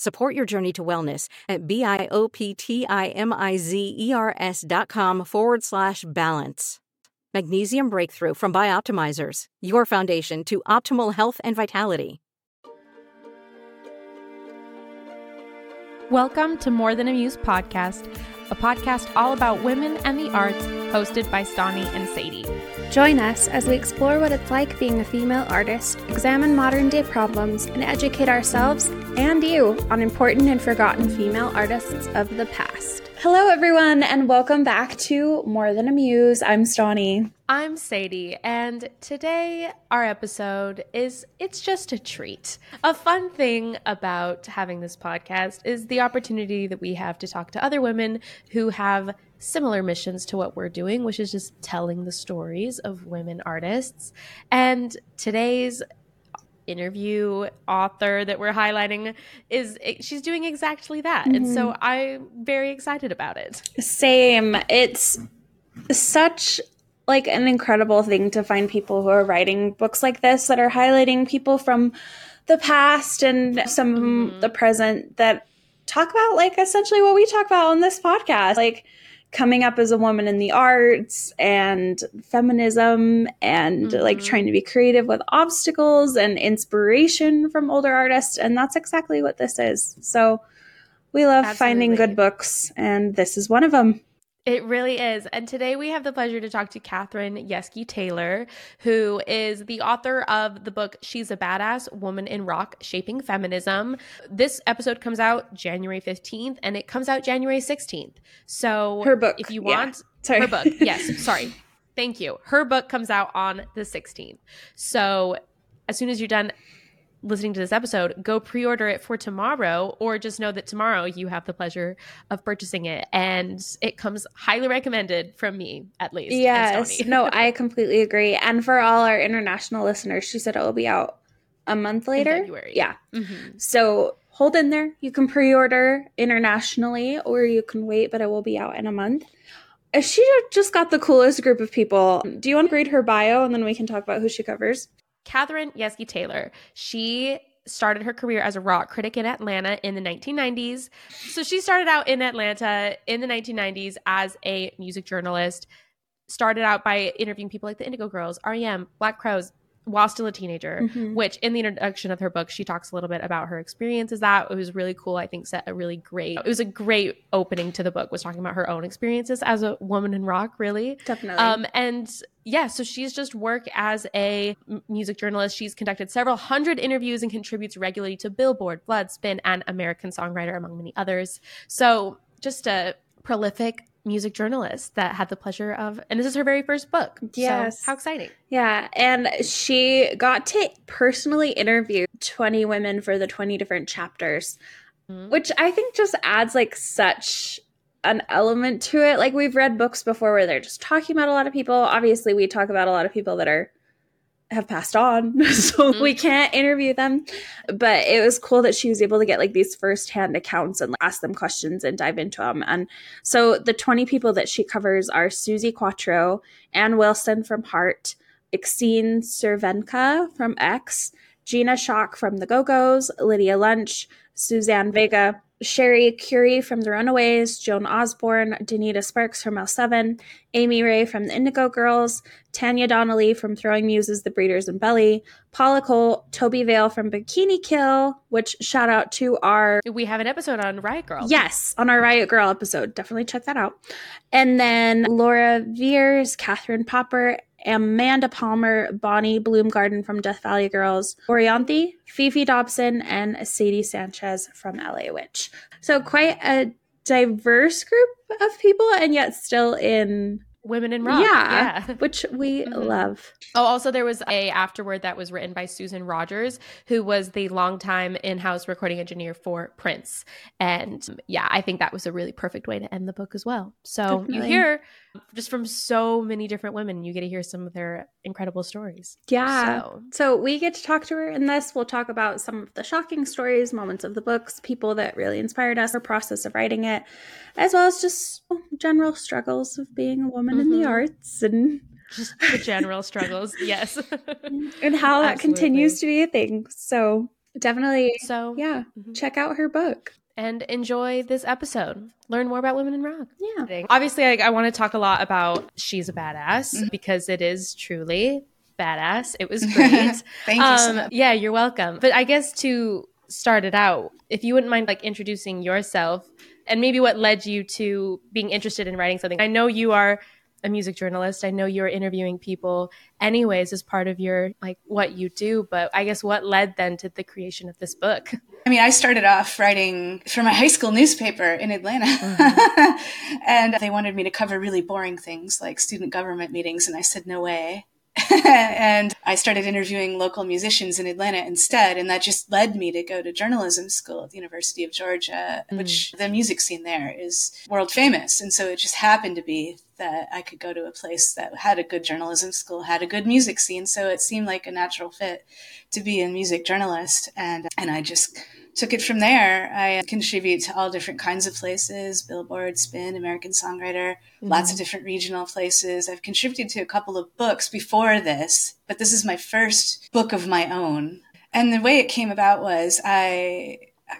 Support your journey to wellness at B-I-O-P-T-I-M-I-Z-E-R-S dot com forward slash balance. Magnesium Breakthrough from Bioptimizers, your foundation to optimal health and vitality. Welcome to More Than a Muse podcast, a podcast all about women and the arts, hosted by Stani and Sadie. Join us as we explore what it's like being a female artist, examine modern day problems, and educate ourselves and you on important and forgotten female artists of the past. Hello, everyone, and welcome back to More Than a Muse. I'm Stani. I'm Sadie, and today our episode is it's just a treat. A fun thing about having this podcast is the opportunity that we have to talk to other women who have similar missions to what we're doing, which is just telling the stories of women artists. And today's interview author that we're highlighting is she's doing exactly that. Mm-hmm. And so mm-hmm. I'm very excited about it. Same. It's such like an incredible thing to find people who are writing books like this that are highlighting people from the past and some mm-hmm. the present that talk about like essentially what we talk about on this podcast. Like coming up as a woman in the arts and feminism and mm-hmm. like trying to be creative with obstacles and inspiration from older artists and that's exactly what this is so we love Absolutely. finding good books and this is one of them it really is. And today we have the pleasure to talk to Katherine Yeske Taylor, who is the author of the book She's a Badass Woman in Rock Shaping Feminism. This episode comes out January 15th and it comes out January 16th. So her book. If you want yeah. sorry. her book. Yes, sorry. Thank you. Her book comes out on the 16th. So as soon as you're done listening to this episode, go pre order it for tomorrow, or just know that tomorrow you have the pleasure of purchasing it. And it comes highly recommended from me, at least. Yes. no, I completely agree. And for all our international listeners, she said it will be out a month later. Yeah. Mm-hmm. So hold in there. You can pre order internationally, or you can wait, but it will be out in a month. She just got the coolest group of people. Do you want to read her bio and then we can talk about who she covers? Katherine Yeske Taylor. She started her career as a rock critic in Atlanta in the 1990s. So she started out in Atlanta in the 1990s as a music journalist. Started out by interviewing people like the Indigo Girls, REM, Black Crowes, while still a teenager, mm-hmm. which in the introduction of her book, she talks a little bit about her experiences that. It was really cool. I think set a really great, it was a great opening to the book, was talking about her own experiences as a woman in rock, really. Definitely. Um, and yeah, so she's just worked as a music journalist. She's conducted several hundred interviews and contributes regularly to Billboard, Bloodspin, and American Songwriter, among many others. So just a prolific music journalist that had the pleasure of and this is her very first book. Yes. so how exciting. Yeah and she got to personally interview 20 women for the 20 different chapters mm-hmm. which i think just adds like such an element to it. Like we've read books before where they're just talking about a lot of people. Obviously we talk about a lot of people that are have passed on, so mm-hmm. we can't interview them. But it was cool that she was able to get like these firsthand accounts and ask them questions and dive into them. And so the 20 people that she covers are Suzi Quatro, Ann Wilson from Heart, Exene Cervenka from X, Gina Schock from The Go Go's, Lydia Lunch, Suzanne Vega, Cherie Currie from The Runaways, Joan Osborne, Donita Sparks from L7, Amy Ray from The Indigo Girls, Tanya Donelly from Throwing Muses, The Breeders and Belly, Paula Cole, Tobi Vail from Bikini Kill, which shout out to our. We have an episode on Riot Grrrl. Yes, on our Riot Grrrl episode. Definitely check that out. And then Laura Veirs, Catherine Popper, Amanda Palmer, Bonnie Bloomgarden from Death Valley Girls, Orianthi, Fefe Dobson, and Sadie Sanchez from LA Witch. So quite a diverse group of people, and yet still in Women in Rock. Yeah, yeah. which we mm-hmm. love. Oh, also there was a afterword that was written by Susan Rogers, who was the longtime in-house recording engineer for Prince. And yeah, I think that was a really perfect way to end the book as well. So Definitely. you hear just from so many different women, you get to hear some of their incredible stories. Yeah. So. so we get to talk to her in this. We'll talk about some of the shocking stories, moments of the books, people that really inspired us, her process of writing it, as well as just general struggles of being a woman mm-hmm. in the mm-hmm. arts and just the general struggles yes. And how that continues to be a thing. So definitely so yeah mm-hmm. check out her book. And enjoy this episode. Learn more about women in rock. Yeah. Obviously i, I want to talk a lot about she's a badass mm-hmm. because it is truly badass. It was great. Thank um, you so um, much. yeah you're welcome. But i guess to start it out if you wouldn't mind like introducing yourself and maybe what led you to being interested in writing something. I know you are a music journalist. I know you're interviewing people anyways as part of your like what you do, but I guess what led then to the creation of this book? I mean, I started off writing for my high school newspaper in Atlanta. Mm-hmm. and they wanted me to cover really boring things like student government meetings and I said no way. and I started interviewing local musicians in Atlanta instead. And that just led me to go to journalism school at the University of Georgia, mm. which the music scene there is world famous. And so it just happened to be that I could go to a place that had a good journalism school, had a good music scene. So it seemed like a natural fit to be a music journalist. And, and I just took it from there. I contribute to all different kinds of places Billboard, Spin, American Songwriter, mm-hmm. lots of different regional places. I've contributed to a couple of books before this, but this is my first book of my own. And the way it came about was I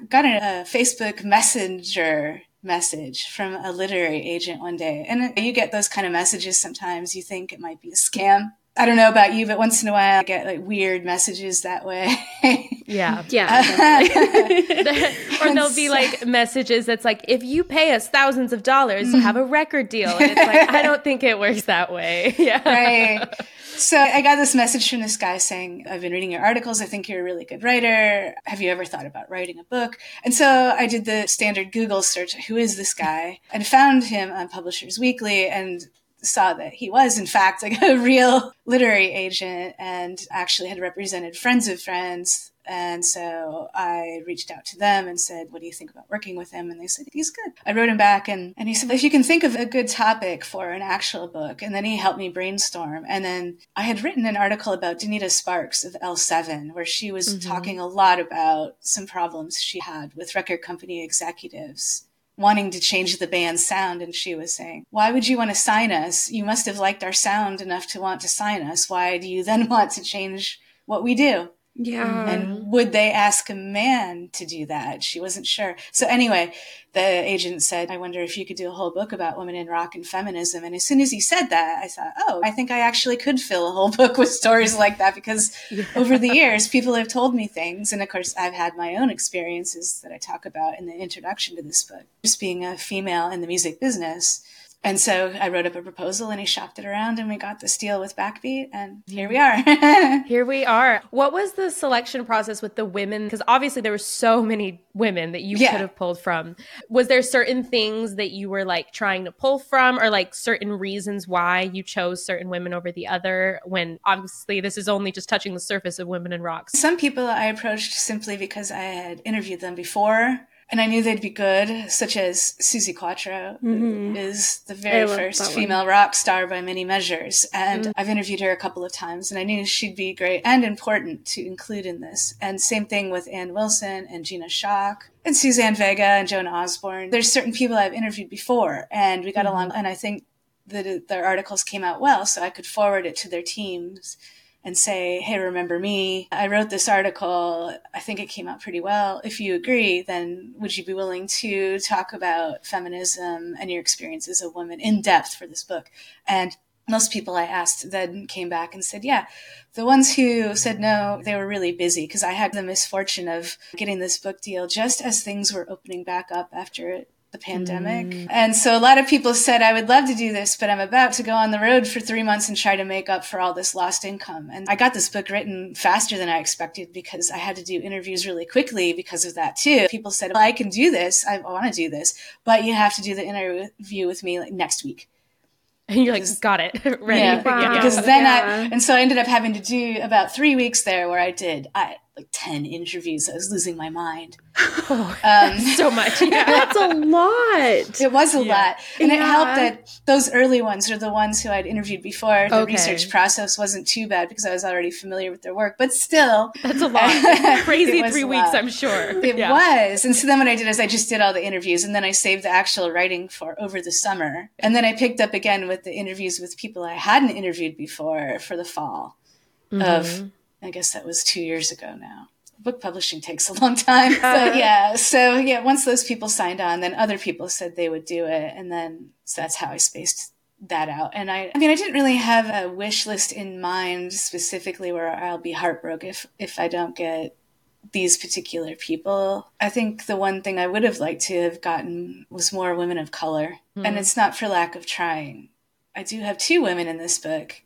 got a, a Facebook Messenger message from a literary agent one day. And you get those kind of messages sometimes. You think it might be a scam. I don't know about you, but once in a while I get like weird messages that way. yeah. Yeah. Uh, or there'll be like messages that's like, if you pay us thousands of dollars, you have a record deal. And it's like, I don't think it works that way. Yeah. Right. So I got this message from this guy saying, I've been reading your articles. I think you're a really good writer. Have you ever thought about writing a book? And so I did the standard Google search, who is this guy? And found him on Publishers Weekly and saw that he was, in fact, like a real literary agent and actually had represented friends of friends. And so I reached out to them and said, What do you think about working with him? And they said, He's good. I wrote him back and, and he said, If you can think of a good topic for an actual book. And then he helped me brainstorm. And then I had written an article about Donita Sparks of L7, where she was mm-hmm. talking a lot about some problems she had with record company executives wanting to change the band's sound. And she was saying, Why would you want to sign us? You must have liked our sound enough to want to sign us. Why do you then want to change what we do? Yeah. And would they ask a man to do that? She wasn't sure. So anyway, the agent said, I wonder if you could do a whole book about women in rock and feminism. And as soon as he said that, I thought, oh, I think I actually could fill a whole book with stories like that because yeah. over the years, people have told me things. And of course, I've had my own experiences that I talk about in the introduction to this book. Just being a female in the music business, and so I wrote up a proposal and he shopped it around and we got this deal with Backbeat and mm-hmm. here we are. here we are. What was the selection process with the women? Because obviously there were so many women that you yeah. could have pulled from. Was there certain things that you were like trying to pull from or like certain reasons why you chose certain women over the other when obviously this is only just touching the surface of women in rocks? Some people I approached simply because I had interviewed them before and I knew they'd be good, such as Suzi Quatro, mm-hmm. is the very first female rock star by many measures. And mm-hmm. I've interviewed her a couple of times, and I knew she'd be great and important to include in this. And same thing with Ann Wilson and Gina Schock and Suzanne Vega and Joan Osborne. There's certain people I've interviewed before, and we got mm-hmm. along. And I think that their articles came out well, so I could forward it to their teams and say, hey, remember me? I wrote this article. I think it came out pretty well. If you agree, then would you be willing to talk about feminism and your experience as a woman in depth for this book? And most people I asked then came back and said, yeah. The ones who said no, they were really busy because I had the misfortune of getting this book deal just as things were opening back up after it the pandemic. Mm. And so a lot of people said, I would love to do this, but I'm about to go on the road for three months and try to make up for all this lost income. And I got this book written faster than I expected because I had to do interviews really quickly because of that too. People said, well, I can do this. I want to do this, but you have to do the interview with me like next week. And you're like, got it, ready. Yeah, wow. because then yeah. I, and so I ended up having to do about three weeks there where I did, I, like 10 interviews. I was losing my mind. Oh, um, so much. Yeah. That's a lot. It was a yeah. lot. And yeah. it helped that those early ones are the ones who I'd interviewed before. The okay. research process wasn't too bad because I was already familiar with their work, but still. That's a lot. Crazy three weeks, I'm sure. It yeah. was. And so then what I did is I just did all the interviews and then I saved the actual writing for over the summer. And then I picked up again with the interviews with people I hadn't interviewed before for the fall mm-hmm. of I guess that was two years ago now. Book publishing takes a long time. But yeah, so yeah, once those people signed on, then other people said they would do it. And then so that's how I spaced that out. And I, I mean, I didn't really have a wish list in mind specifically where I'll be heartbroken if, if I don't get these particular people. I think the one thing I would have liked to have gotten was more women of color. Mm. And it's not for lack of trying. I do have two women in this book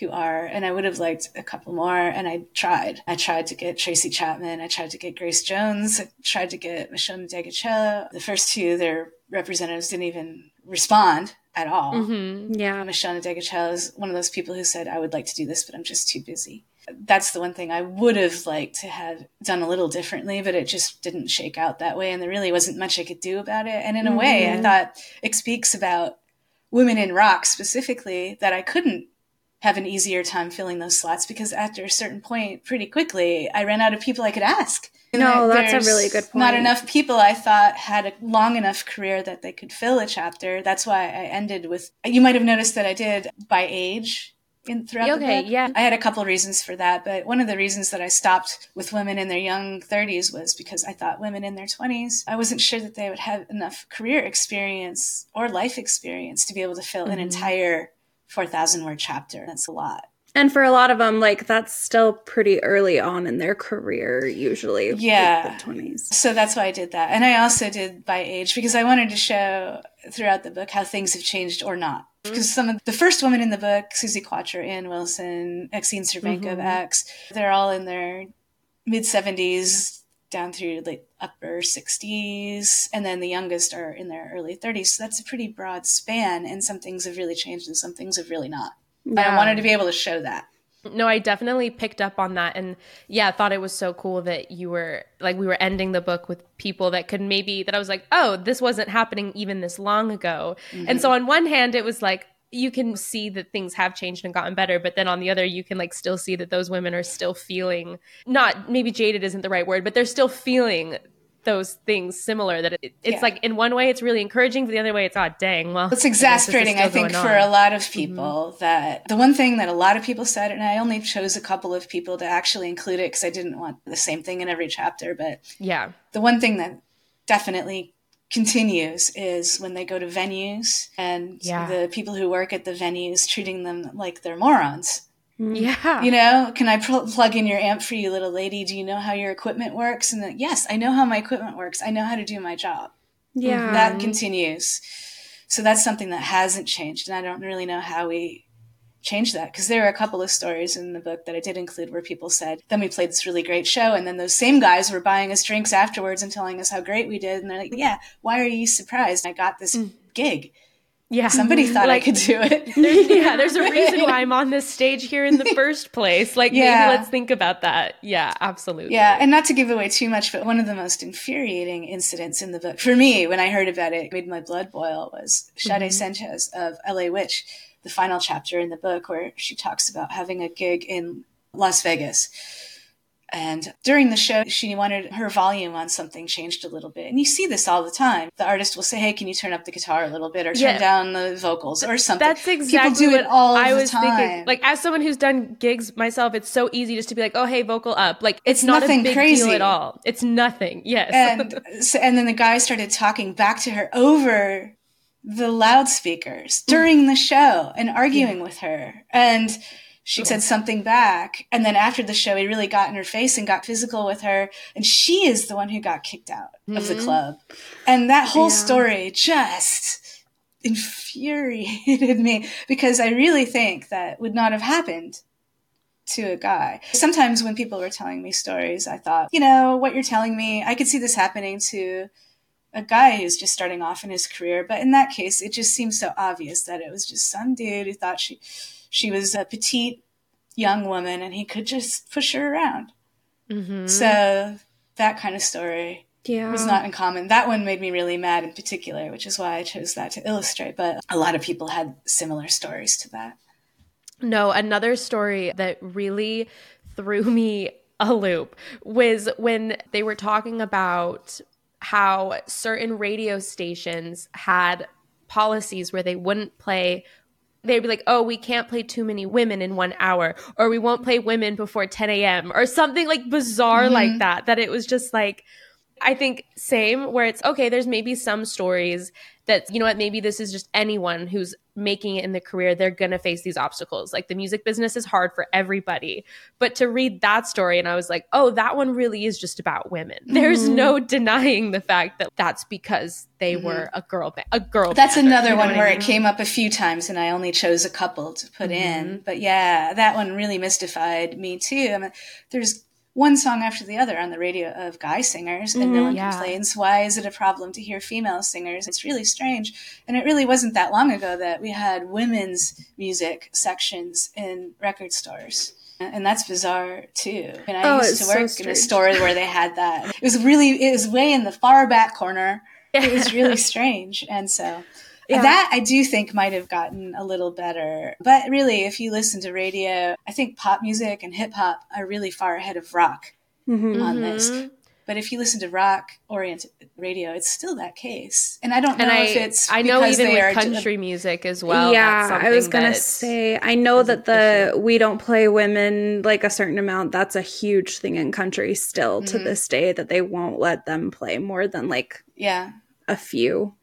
who are, and I would have liked a couple more. And I tried. I tried to get Tracy Chapman. I tried to get Grace Jones. I tried to get Meshell Ndegeocello. The first two, their representatives didn't even respond at all. Mm-hmm. Yeah. Meshell Ndegeocello is one of those people who said, I would like to do this, but I'm just too busy. That's the one thing I would have liked to have done a little differently, but it just didn't shake out that way. And there really wasn't much I could do about it. And in a mm-hmm. way, I thought it speaks about women in rock specifically that I couldn't have an easier time filling those slots because after a certain point, pretty quickly, I ran out of people I could ask. No, that's a really good point. Not enough people I thought had a long enough career that they could fill a chapter. That's why I ended with. You might have noticed that I did by age in throughout okay, the book. Yeah. I had a couple reasons for that, but one of the reasons that I stopped with women in their young 30s was because I thought women in their 20s, I wasn't sure that they would have enough career experience or life experience to be able to fill mm-hmm. an entire 4,000 word chapter. That's a lot. And for a lot of them, like that's still pretty early on in their career, usually. Yeah. The 20s. So that's why I did that. And I also did by age because I wanted to show throughout the book how things have changed or not. Mm-hmm. Because some of the first women in the book, Suzi Quatro, Ann Wilson, Exene Cervenka mm-hmm. of X, they're all in their mid 70s, down through like upper 60s and then the youngest are in their early 30s so that's a pretty broad span and some things have really changed and some things have really not yeah. i wanted to be able to show that no i definitely picked up on that and yeah I thought it was so cool that you were like we were ending the book with people that could maybe that i was like oh this wasn't happening even this long ago mm-hmm. and so on one hand it was like you can see that things have changed and gotten better but then on the other you can like still see that those women are still feeling not maybe jaded isn't the right word but they're still feeling those things similar that it, it's yeah. like in one way it's really encouraging but the other way it's oh dang well it's exasperating i think for a lot of people mm-hmm. that the one thing that a lot of people said and i only chose a couple of people to actually include it because i didn't want the same thing in every chapter but yeah the one thing that definitely continues is when they go to venues and yeah. the people who work at the venues treating them like they're morons. Mm. Yeah. You know, can I pl- plug in your amp for you, little lady? Do you know how your equipment works? And then, yes, I know how my equipment works. I know how to do my job. Yeah. That continues. So that's something that hasn't changed. And I don't really know how we change that because there are a couple of stories in the book that I did include where people said, then we played this really great show. And then those same guys were buying us drinks afterwards and telling us how great we did. And they're like, yeah, why are you surprised? I got this mm. gig. Yeah. Somebody thought like, I could do it. There's, yeah, there's a reason why I'm on this stage here in the first place. Like, yeah. maybe let's think about that. Yeah, absolutely. Yeah, and not to give away too much, but one of the most infuriating incidents in the book, for me, when I heard about it, made my blood boil, was Sade mm-hmm. Sanchez of LA Witch the final chapter in the book where she talks about having a gig in Las Vegas. And during the show, she wanted her volume on something changed a little bit. And you see this all the time. The artist will say, Hey, can you turn up the guitar a little bit or turn yeah. down the vocals or something? That's exactly People do it all I was thinking. Like, as someone who's done gigs myself, it's so easy just to be like, Oh, hey, vocal up. Like, it's, it's not nothing a big crazy. deal at all. It's nothing. Yes. And, so, and then the guy started talking back to her over the loudspeakers during the show and arguing yeah. with her. And she said something back. And then after the show, he really got in her face and got physical with her. And she is the one who got kicked out mm-hmm. of the mm-hmm. club. And that whole yeah. story just infuriated me because I really think that would not have happened to a guy. Sometimes when people were telling me stories, I thought, you know, what you're telling me, I could see this happening to a guy who's just starting off in his career. But in that case, it just seems so obvious that it was just some dude who thought she she was a petite young woman and he could just push her around. Mm-hmm. So that kind of story yeah. was not uncommon. That one made me really mad in particular, which is why I chose that to illustrate. But a lot of people had similar stories to that. No, another story that really threw me a loop was when they were talking about how certain radio stations had policies where they wouldn't play they'd be like, oh, we can't play too many women in one hour, or we won't play women before 10 a.m., or something like bizarre mm-hmm. like that. That it was just like, I think same where it's okay, there's maybe some stories that, you know what, maybe this is just anyone who's making it in the career, they're going to face these obstacles. Like the music business is hard for everybody. But to read that story, and I was like, oh, that one really is just about women. Mm-hmm. There's no denying the fact that that's because they mm-hmm. were a girl, ba- a girl. That's another one where I mean? it came up a few times, and I only chose a couple to put mm-hmm. in. But yeah, that one really mystified me too. I mean, there's one song after the other on the radio of guy singers, and mm, no one yeah. complains. Why is it a problem to hear female singers? It's really strange. And it really wasn't that long ago that we had women's music sections in record stores. And that's bizarre too. And I oh, used to work so in a store where they had that. It was really, it was way in the far back corner. It was really strange. And so yeah. That I do think might have gotten a little better. But really, if you listen to radio, I think pop music and hip hop are really far ahead of rock mm-hmm. on this. Mm-hmm. But if you listen to rock oriented radio, it's still that case. And I don't know I, if it's I know even with country music as well. Yeah, I was gonna say I know that the we don't play women like a certain amount. That's a huge thing in country still mm-hmm. to this day that they won't let them play more than like yeah a few.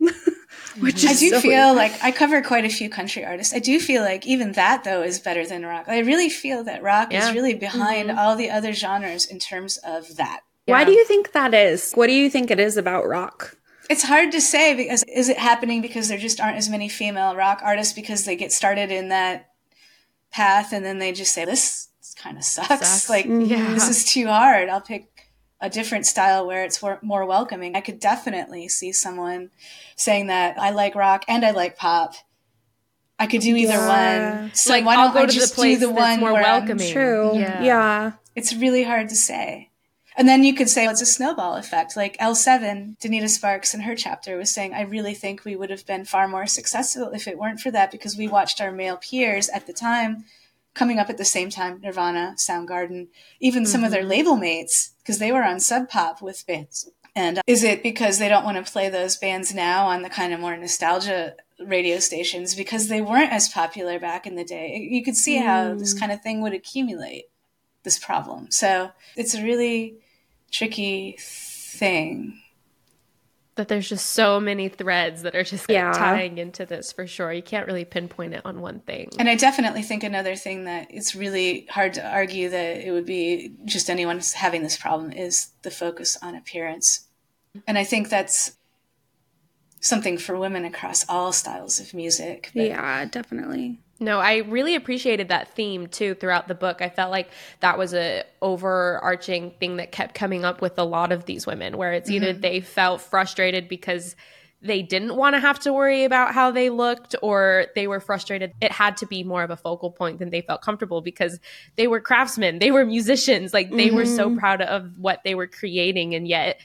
Which I do so feel weird. like I cover quite a few country artists. I do feel like even that though is better than rock. I really feel that rock yeah. is really behind mm-hmm. all the other genres in terms of that. Yeah. Why do you think that is? What do you think it is about rock? It's hard to say because is it happening because there just aren't as many female rock artists because they get started in that path and then they just say this kind of sucks. sucks. Like yeah. this is too hard. I'll pick a different style where it's more welcoming. I could definitely see someone saying that I like rock and I like pop. I could do either yeah. one. So like, why don't I'll go I to just the place do the one more welcoming? True. Yeah. yeah. It's really hard to say. And then you could say well, it's a snowball effect. Like L7, Donita Sparks in her chapter was saying, I really think we would have been far more successful if it weren't for that because we watched our male peers at the time coming up at the same time Nirvana, Soundgarden, even mm-hmm. some of their mm-hmm. label mates, because they were on Sub Pop with bands. And uh, is it because they don't want to play those bands now on the kind of more nostalgia radio stations because they weren't as popular back in the day? You could see mm. how this mm. kind of thing would accumulate this problem. So it's a really tricky thing that there's just so many threads that are just yeah. tying into this for sure. You can't really pinpoint it on one thing. And I definitely think another thing that it's really hard to argue that it would be just anyone having this problem is the focus on appearance. And I think that's something for women across all styles of music. yeah, definitely. No, I really appreciated that theme too throughout the book. I felt like that was a overarching thing that kept coming up with a lot of these women where it's either mm-hmm. they felt frustrated because they didn't want to have to worry about how they looked or they were frustrated it had to be more of a focal point than they felt comfortable because they were craftsmen they were musicians like they mm-hmm. were so mm-hmm. proud of what they were creating and yet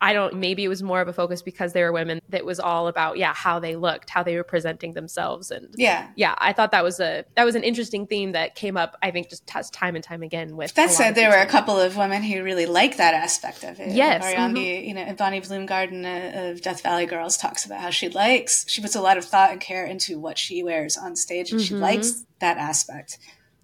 I don't, maybe it was more of a focus because they were women that was all about, yeah, how they looked, how they were presenting themselves. And yeah, yeah, I thought that was a, that was an interesting theme that came up, I think, just time and time again with. That said, there were a couple of women who really liked that aspect of it. Yes. Ariane, mm-hmm. you know, Bonnie Bloomgarden uh, of Death Valley Girls talks about how she likes, she puts a lot of thought and care into what she wears on stage and mm-hmm. she likes that aspect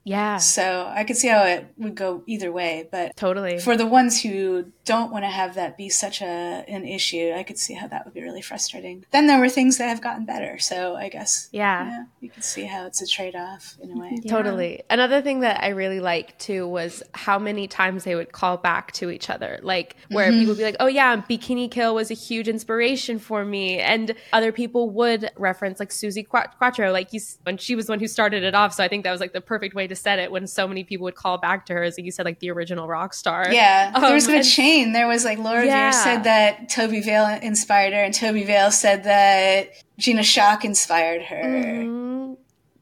Yeah. So I could see how it would go either way, but totally for the ones who don't want to have that be such a an issue, I could see how that would be really frustrating. Then there were things that have gotten better, so I guess yeah, yeah you can see how it's a trade off in a way. Yeah. Totally. Another thing that I really liked too was how many times they would call back to each other, like where mm-hmm. people would be like, "Oh yeah, Bikini Kill was a huge inspiration for me," and other people would reference like Suzi Quatro, like you when she was the one who started it off. So I think that was like the perfect way to said it when so many people would call back to her as like you said like the original rock star yeah um, there was a chain there was like laura yeah. said that Tobi Vail inspired her and Tobi Vail said that Gina Schock inspired her mm-hmm.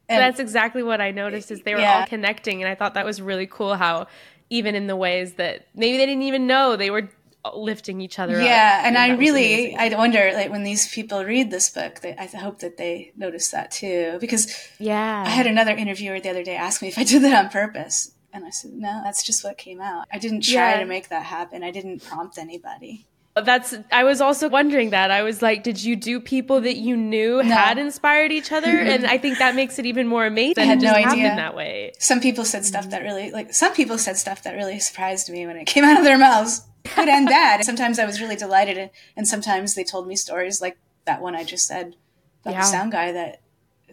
that's exactly what i noticed is they were yeah. all connecting and i thought that was really cool how even in the ways that maybe they didn't even know they were lifting each other yeah and i really i wonder like when these people read this book they, i hope that they notice that too because yeah i had another interviewer the other day ask me if i did that on purpose and i said no that's just what came out. I didn't try yeah. to make that happen. I didn't prompt anybody. But that's i was also wondering that. I was like did you do people that you knew no. had inspired each other? And i think that makes it even more amazing i had no idea. that way. Some people said stuff that really like some people said stuff that really surprised me when it came out of their mouths good and bad. Sometimes I was really delighted, and sometimes they told me stories like that one I just said about yeah. the sound guy that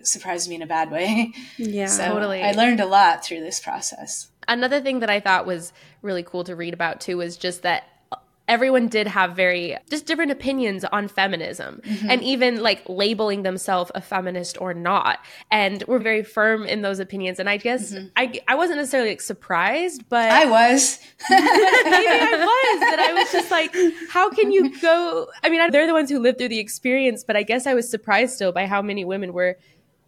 surprised me in a bad way. Yeah, so totally. I learned a lot through this process. Another thing that I thought was really cool to read about too was just that everyone did have very just different opinions on feminism mm-hmm. and even like labeling themselves a feminist or not and we're very firm in those opinions and i guess mm-hmm. I, I wasn't necessarily like surprised but i was maybe i was but i was just like how can you go i mean they're the ones who lived through the experience but i guess i was surprised still by how many women were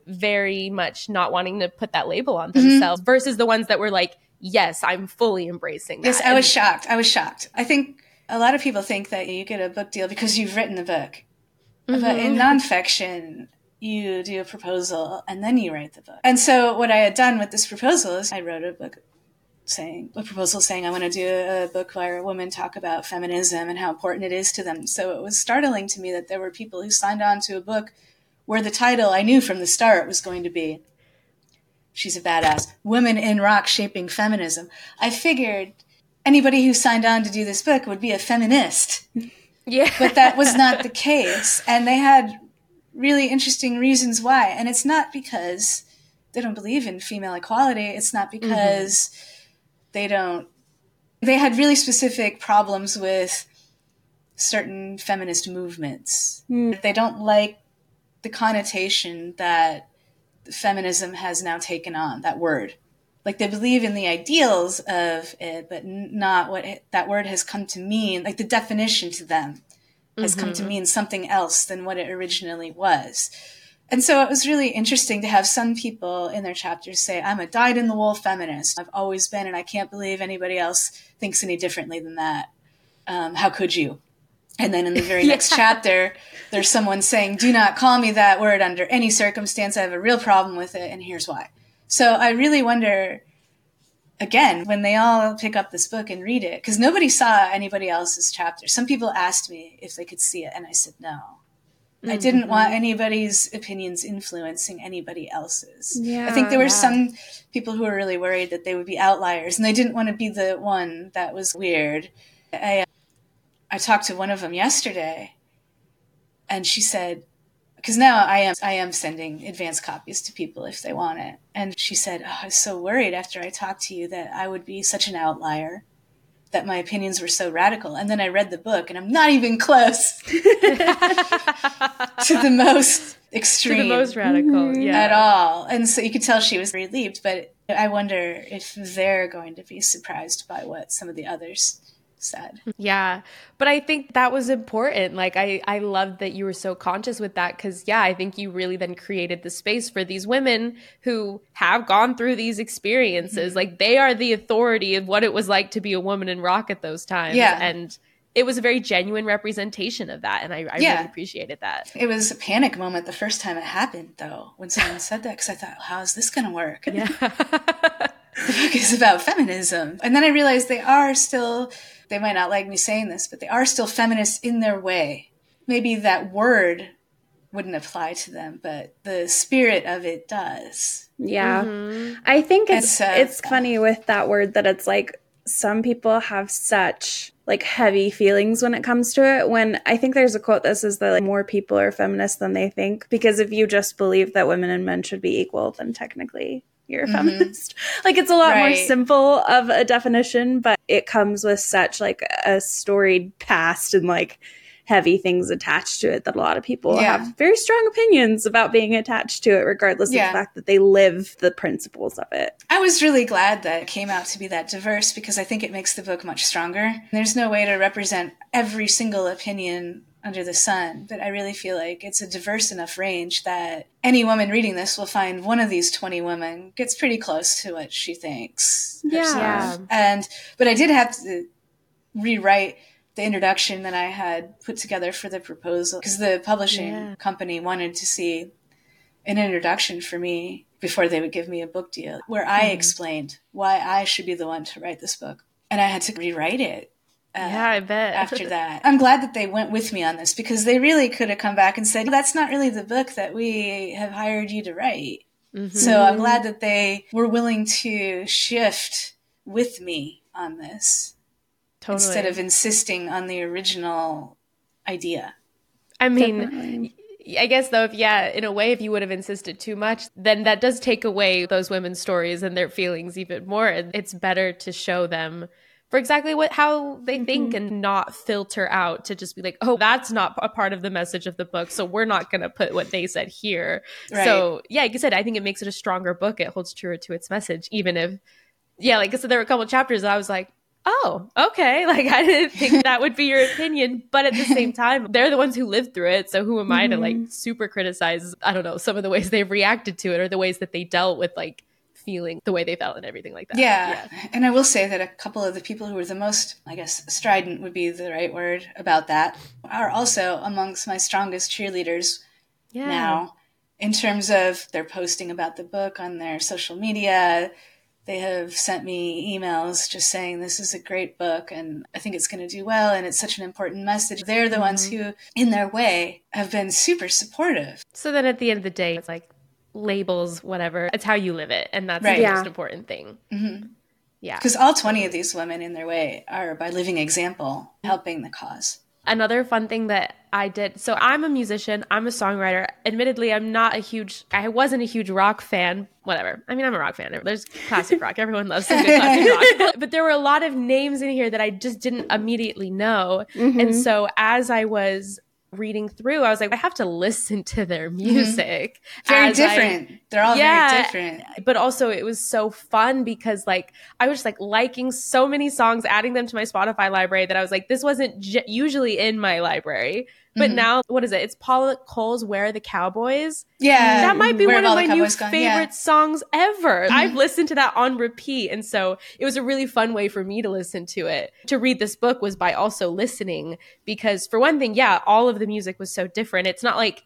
very much not wanting to put that label on mm-hmm. themselves mm-hmm. versus the ones that were like yes i'm fully embracing that yes i was shocked i was shocked i think a lot of people think that you get a book deal because you've written the book. Mm-hmm. But in nonfiction, you do a proposal and then you write the book. And so what I had done with this proposal is I wrote a book saying a proposal saying I want to do a book where women talk about feminism and how important it is to them. So it was startling to me that there were people who signed on to a book where the title I knew from the start was going to be She's a Badass Women in Rock Shaping Feminism. I figured anybody who signed on to do this book would be a feminist. Yeah. but that was not the case. And they had really interesting reasons why. And it's not because they don't believe in female equality, it's not mm-hmm. because mm-hmm. they don't. They had really specific problems with certain feminist movements. Mm. They don't like the connotation that feminism has now taken on, that word like they believe in the ideals of it, but not what it, that word has come to mean. Like the definition to them has mm-hmm. come to mm-hmm. mean something else than what it originally was. And so it was really interesting to have some people in their chapters say, I'm a dyed in the wool feminist. I've always been, and I can't believe anybody else thinks any differently than that. Um, how could you? And then in the very next yeah. chapter, there's someone saying, Do not call me that word under any circumstance. I have a real problem with it, and here's why. So I really wonder again when they all pick up this book and read it because nobody saw anybody else's chapter. Some people asked me if they could see it, and I said no. Mm-hmm. I didn't want mm-hmm. anybody's opinions influencing anybody else's. Yeah, I think there were yeah. some people who were really worried that they would be outliers and they didn't want to be the one that was weird. I, I talked to one of them yesterday and she said, because now I am I am sending advance copies to people if they want it. And she said, oh, "I was so worried after I talked to you that I would be such an outlier, that my opinions were so radical." And then I read the book, and I'm not even close to the most extreme, to the most radical, mm-hmm. yeah, at all. And so you could tell she was relieved, but I wonder if they're going to be surprised by what some of the others said. Yeah. But I think that was important. Like I I loved that you were so conscious with that cuz yeah, I think you really then created the space for these women who have gone through these experiences. Mm-hmm. Like they are the authority of what it was like to be a woman in rock at those times yeah. and it was a very genuine representation of that and i, I yeah. really appreciated that it was a panic moment the first time it happened though when someone said that because i thought how is this going to work yeah the book is about feminism and then i realized they are still they might not like me saying this, but they are still feminists in their way. Maybe that word wouldn't apply to them, but the spirit of it does. Yeah. Mm-hmm. I think it's uh, it's funny with that word that it's like some people have such like heavy feelings when it comes to it when i think there's a quote that says that like, more people are feminists than they think because if you just believe that women and men should be equal then technically you're a mm-hmm. feminist like it's a lot right. more simple of a definition but it comes with such like a storied past and like heavy things attached to it that a lot of people yeah. have very strong opinions about being attached to it, regardless yeah. of the fact that they live the principles of it. I was really glad that it came out to be that diverse because I think it makes the book much stronger. There's no way to represent every single opinion under the sun, but I really feel like it's a diverse enough range that any woman reading this will find one of these 20 women gets pretty close to what she thinks. Yeah. And, but I did have to rewrite the introduction that I had put together for the proposal because the publishing yeah. company wanted to see an introduction for me before they would give me a book deal where I mm. explained why I should be the one to write this book. And I had to rewrite it. Uh, yeah, I bet. after that. I'm glad that they went with me on this because they really could have come back and said, that's not really the book that we have hired you to write. Mm-hmm. So I'm glad that they were willing to shift with me on this. Totally. Instead of insisting on the original idea. I mean, Definitely. I guess though, if yeah, in a way, if you would have insisted too much, then that does take away those women's stories and their feelings even more. And it's better to show them for exactly what how they mm-hmm. think and not filter out to just be like, oh, that's not a part of the message of the book, so we're not going to put what they said here. Right. So yeah, like you said, I think it makes it a stronger book. It holds truer to its message, even if yeah, like I said, there were a couple chapters that I was like, oh, okay. Like I didn't think that would be your opinion, but at the same time, they're the ones who lived through it. So who am I mm-hmm. to like mm-hmm. super criticize, I don't know, some of the ways they've reacted to it or the ways that they dealt with like feeling the way they felt and everything like that. Yeah. yeah. And I will say that a couple of the people who were the most, I guess, strident would be the right word about that, are also amongst my strongest cheerleaders yeah. now in terms of their posting about the book on their social media they have sent me emails just saying this is a great book and I think it's going to do well and it's such an important message. They're the mm-hmm. ones who, in their way, have been super supportive. So then at the end of the day, it's like labels, whatever. It's how you live it. And that's right. the yeah. most important thing. Mm-hmm. Yeah. Because all 20 of these women, in their way, are by living example helping the cause. Another fun thing that I did. So I'm a musician. I'm a songwriter. Admittedly, I'm not a huge. I wasn't a huge rock fan. Whatever. I mean, I'm a rock fan. There's classic rock. Everyone loves some good classic rock. But there were a lot of names in here that I just didn't immediately know. Mm-hmm. And so as I was reading through, I was like, I have to listen to their mm-hmm. music. Mm-hmm. Very different. I, They're all yeah, very different. But also, it was so fun because, like, I was just like liking so many songs, adding them to my Spotify library that I was like, this wasn't j- usually in my library. But mm-hmm. now, what is it? It's Paula Cole's "Where Are the Cowboys." Yeah, that might be Where one of my new favorite yeah. songs ever. Mm-hmm. I've listened to that on repeat, and so it was a really fun way for me to listen to it. To read this book was by also listening, because for one thing, yeah, all of the music was so different. It's not like,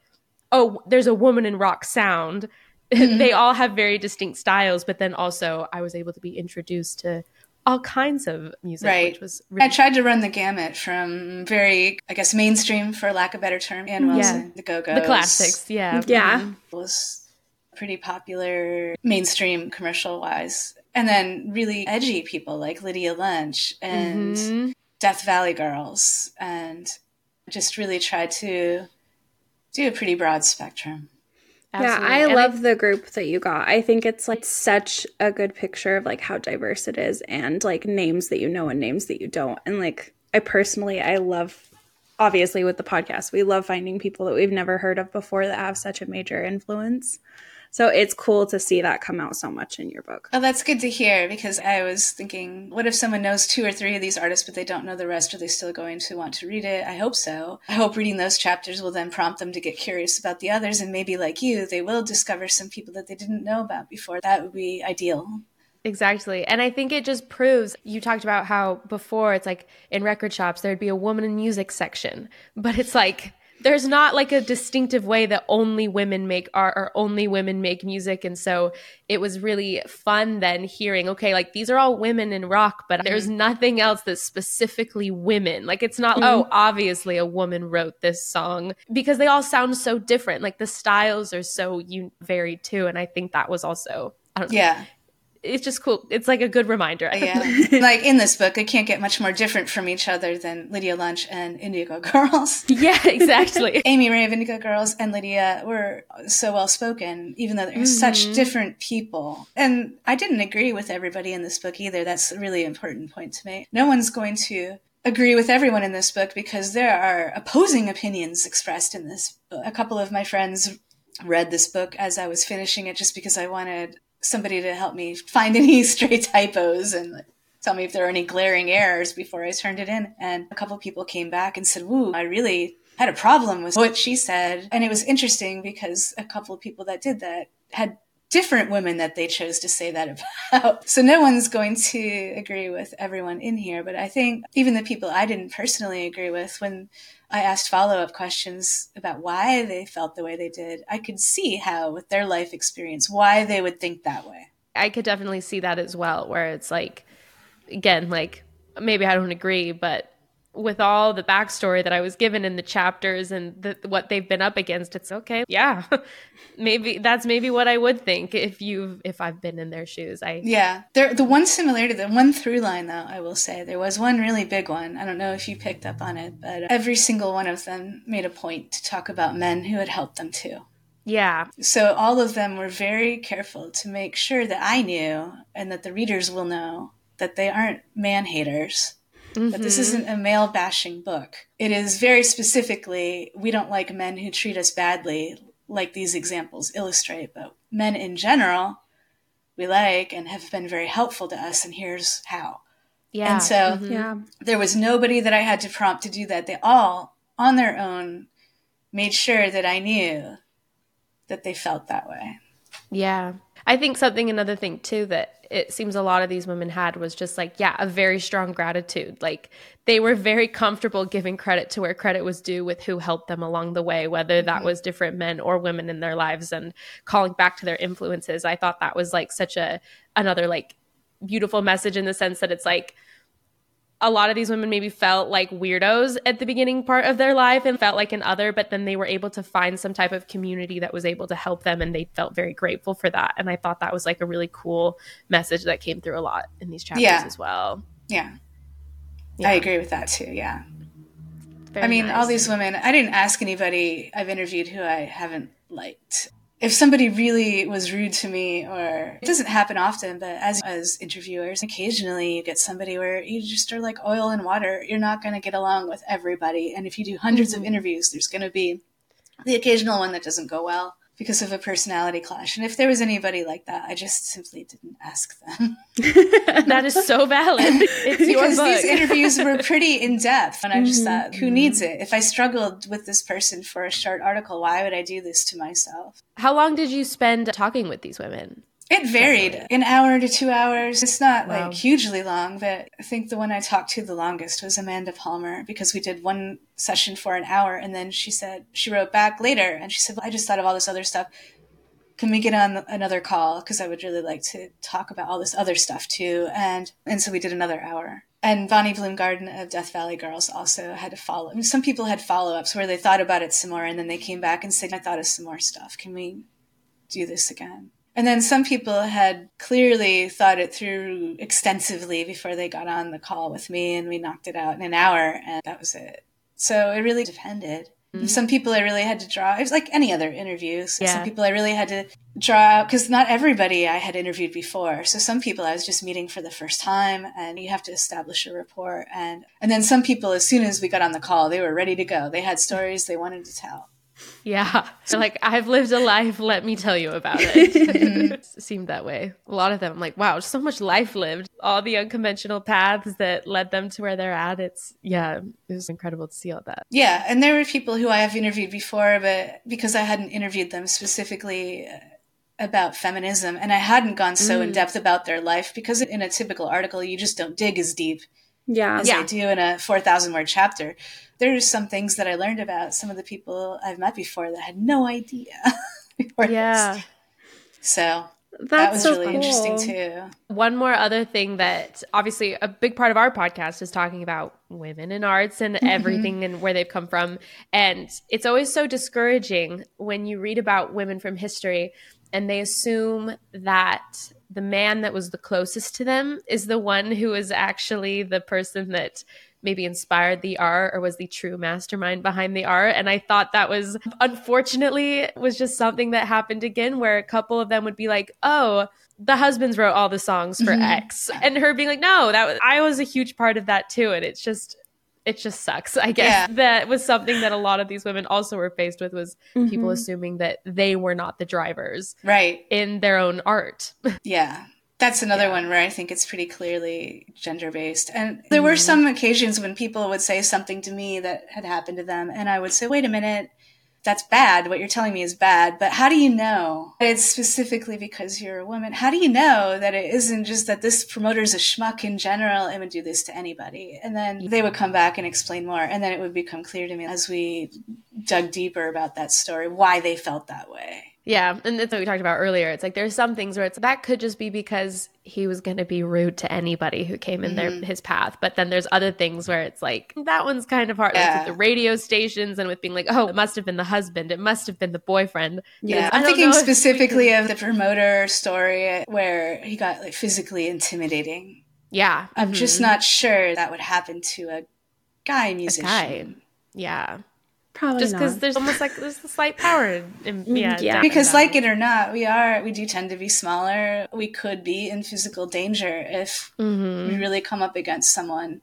oh, there's a woman in rock sound. Mm-hmm. they all have very distinct styles, but then also I was able to be introduced to all kinds of music, right. which was really- I tried to run the gamut from very, I guess, mainstream, for lack of a better term, Ann Wilson, yeah. the Go-Go's. The classics, yeah. Yeah. Mm-hmm. Was pretty popular mainstream commercial-wise. And then really edgy people like Lydia Lunch and mm-hmm. Death Valley Girls and just really tried to do a pretty broad spectrum. Absolutely. Yeah, I and love I, the group that you got. I think it's like such a good picture of like how diverse it is and like names that you know and names that you don't. And like I personally I love obviously with the podcast, we love finding people that we've never heard of before that have such a major influence. So it's cool to see that come out so much in your book. Oh, that's good to hear because I was thinking, what if someone knows two or three of these artists, but they don't know the rest? Are they still going to want to read it? I hope so. I hope reading those chapters will then prompt them to get curious about the others. And maybe, like you, they will discover some people that they didn't know about before. That would be ideal. Exactly. And I think it just proves you talked about how before it's like in record shops, there'd be a woman in music section, but it's like, there's not like a distinctive way that only women make art or only women make music. And so it was really fun then hearing okay like these are all women in rock but mm-hmm. there's nothing else that's specifically women. Like it's not mm-hmm. oh obviously a woman wrote this song because they all sound so different. Like the styles are so varied too. And i think that was also I don't know. Yeah it's just cool. It's like a good reminder. yeah. like in this book, it can't get much more different from each other than Lydia Lunch and Indigo Girls. Yeah, exactly. Amy Ray of Indigo Girls and Lydia were so well spoken, even though they're mm-hmm. such different people. And I didn't agree with everybody in this book either. That's a really important point to make. No one's going to agree with everyone in this book because there are opposing opinions expressed in this book. A couple of my friends read this book as I was finishing it just because I wanted somebody to help me find any stray typos and tell me if there are any glaring errors before I turned it in. And a couple people came back and said, Woo, I really had a problem with what she said. And it was interesting because a couple of people that did that had different women that they chose to say that about. So no one's going to agree with everyone in here, but I think even the people I didn't personally agree with when I asked follow up questions about why they felt the way they did. I could see how, with their life experience, why they would think that way. I could definitely see that as well, where it's like, again, like maybe I don't agree, but with all the backstory that I was given in the chapters and the, what they've been up against, it's okay. Yeah, maybe that's maybe what I would think if you've if I've been in their shoes. I yeah. There the one similarity, the one through line though, I will say there was one really big one. I don't know if you picked up on it, but every single one of them made a point to talk about men who had helped them too. Yeah. So all of them were very careful to make sure that I knew and that the readers will know that they aren't man haters Mm-hmm. But this isn't a male bashing book. It is very specifically, we don't like men who treat us badly, like these examples illustrate, but men in general, we like and have been very helpful to us, and here's how. Yeah. And so mm-hmm. yeah. there was nobody that I had to prompt to do that. They all, on their own, made sure that I knew that they felt that way. Yeah. I think something, another thing too, that it seems a lot of these women had was just like, yeah, a very strong gratitude. Like they were very comfortable giving credit to where credit was due with who helped them along the way, whether that mm-hmm. was different men or women in their lives and calling back to their influences. I thought that was like such a, another like beautiful message in the sense that it's like, a lot of these women maybe felt like weirdos at the beginning part of their life and felt like an other, but then they were able to find some type of community that was able to help them and they felt very grateful for that. And I thought that was like a really cool message that came through a lot in these chapters yeah. as well. Yeah. yeah. I agree with that too. Yeah. Very I mean, nice. all these women, I didn't ask anybody I've interviewed who I haven't liked if somebody really was rude to me or it doesn't happen often but as as interviewers occasionally you get somebody where you just are like oil and water. You're not going to get along with everybody. And if you do 100s mm-hmm. of interviews there's going to be the occasional one that doesn't go well because of a personality clash. And if there was anybody like that, I just simply didn't ask them. that is so valid. It's because these interviews were pretty in depth. And I just mm-hmm. thought, who needs it? If I struggled with this person for a short article, why would I do this to myself? How long did you spend talking with these women? It varied an hour to two hours. It's not wow. like hugely long, but I think the one I talked to the longest was Amanda Palmer because we did one session for an hour and then she said, she wrote back later and she said, well, I just thought of all this other stuff. Can we get on another call? Because I would really like to talk about all this other stuff too. And, and so we did another hour. And Bonnie Bloomgarden of Death Valley Girls also had to follow. I mean, some people had follow ups where they thought about it some more and then they came back and said, I thought of some more stuff. Can we do this again? And then some people had clearly thought it through extensively before they got on the call with me, and we knocked it out in an hour, and that was it. So it really depended. Mm-hmm. Some people I really had to draw. It was like any other interview. So yeah. Some people I really had to draw out because not everybody I had interviewed before. So some people I was just meeting for the first time, and you have to establish a rapport. And and then some people, as soon as we got on the call, they were ready to go. They had stories they wanted to tell. Yeah. like, I've lived a life. Let me tell you about it. it seemed that way. A lot of them, I'm like, wow, so much life lived. All the unconventional paths that led them to where they're at. It's, yeah, it was incredible to see all that. Yeah. And there were people who I have interviewed before, but because I hadn't interviewed them specifically, uh, about feminism and I hadn't gone so mm. in depth about their life because in a typical article you just don't dig as deep Yeah. as Yeah. I do in a 4,000 word chapter. There's some things that I learned about some of the people I've met before that I had no idea. before this. Yeah. So That's that was so really cool. interesting too. One more other thing that obviously a big part of our podcast is talking about women in arts and mm-hmm. everything and where they've come from. And it's always so discouraging when you read about women from history and they assume that the man that was the closest to them is the one who is actually the person that maybe inspired the art or was the true mastermind behind the art and i thought that was unfortunately was just something that happened again where a couple of them would be like oh the husbands wrote all the songs for Mhm. x. And her being like no that was i was a huge part of that too. And it's just it just sucks i guess Yeah. that was something that a lot of these women also were faced with was people Mhm. assuming that they were not the drivers Right. in their own art Yeah. That's another Yeah. one where I think it's pretty clearly gender based. And there were Mhm. some occasions when people would say something to me that had happened to them, and I would say, wait a minute, that's bad. What you're telling me is bad. But how do you know it's specifically because you're a woman? How do you know that it isn't just that this promoter's a schmuck in general and would do this to anybody? And then they would come back and explain more. And then it would become clear to me as we dug deeper about that story why they felt that way. Yeah, and that's what we talked about earlier. It's like there's some things where it's that could just be because he was going to be rude to anybody who came in their Mhm. his path. But then there's other things where it's like that one's kind of hard, like with the radio stations and with being like, oh, it must have been the husband, it must have been the boyfriend. Yeah, I'm thinking specifically of the promoter story where he got like physically intimidating. Yeah, I'm just mhm. not sure that would happen to a guy a musician. guy. Yeah, Probably just because there's almost like there's a slight power. In, in, Mm, yeah, yeah. Because like it or not, we are we do tend to be smaller. We could be in physical danger if Mhm. we really come up against someone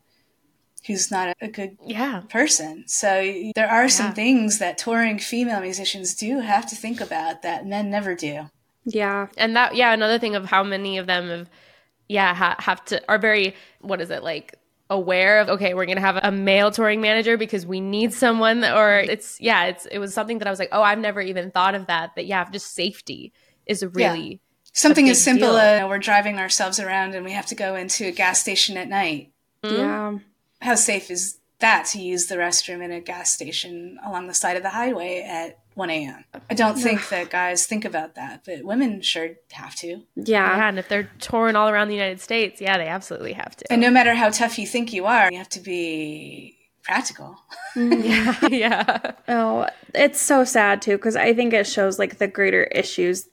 who's not a, a good yeah, person. So there are some things that touring female musicians do have to think about that men never do. yeah. and that yeah another thing of how many of them have yeah ha- have to are very what is it like aware of okay we're gonna have a male touring manager because we need someone or it's yeah it's it was something that i was like oh i've never even thought of that but yeah just safety is a really Something as simple deal. as we're driving ourselves around and we have to go into a gas station at night. Mm-hmm. Yeah. How safe is that to use the restroom in a gas station along the side of the highway at 1 a.m.? I don't think that guys think about that, but women sure have to. yeah. Yeah. and if they're touring all around the united states yeah they absolutely have to And no matter how tough you think you are, you have to be practical. Mm. yeah yeah Oh, it's so sad too because I think it shows like the greater issues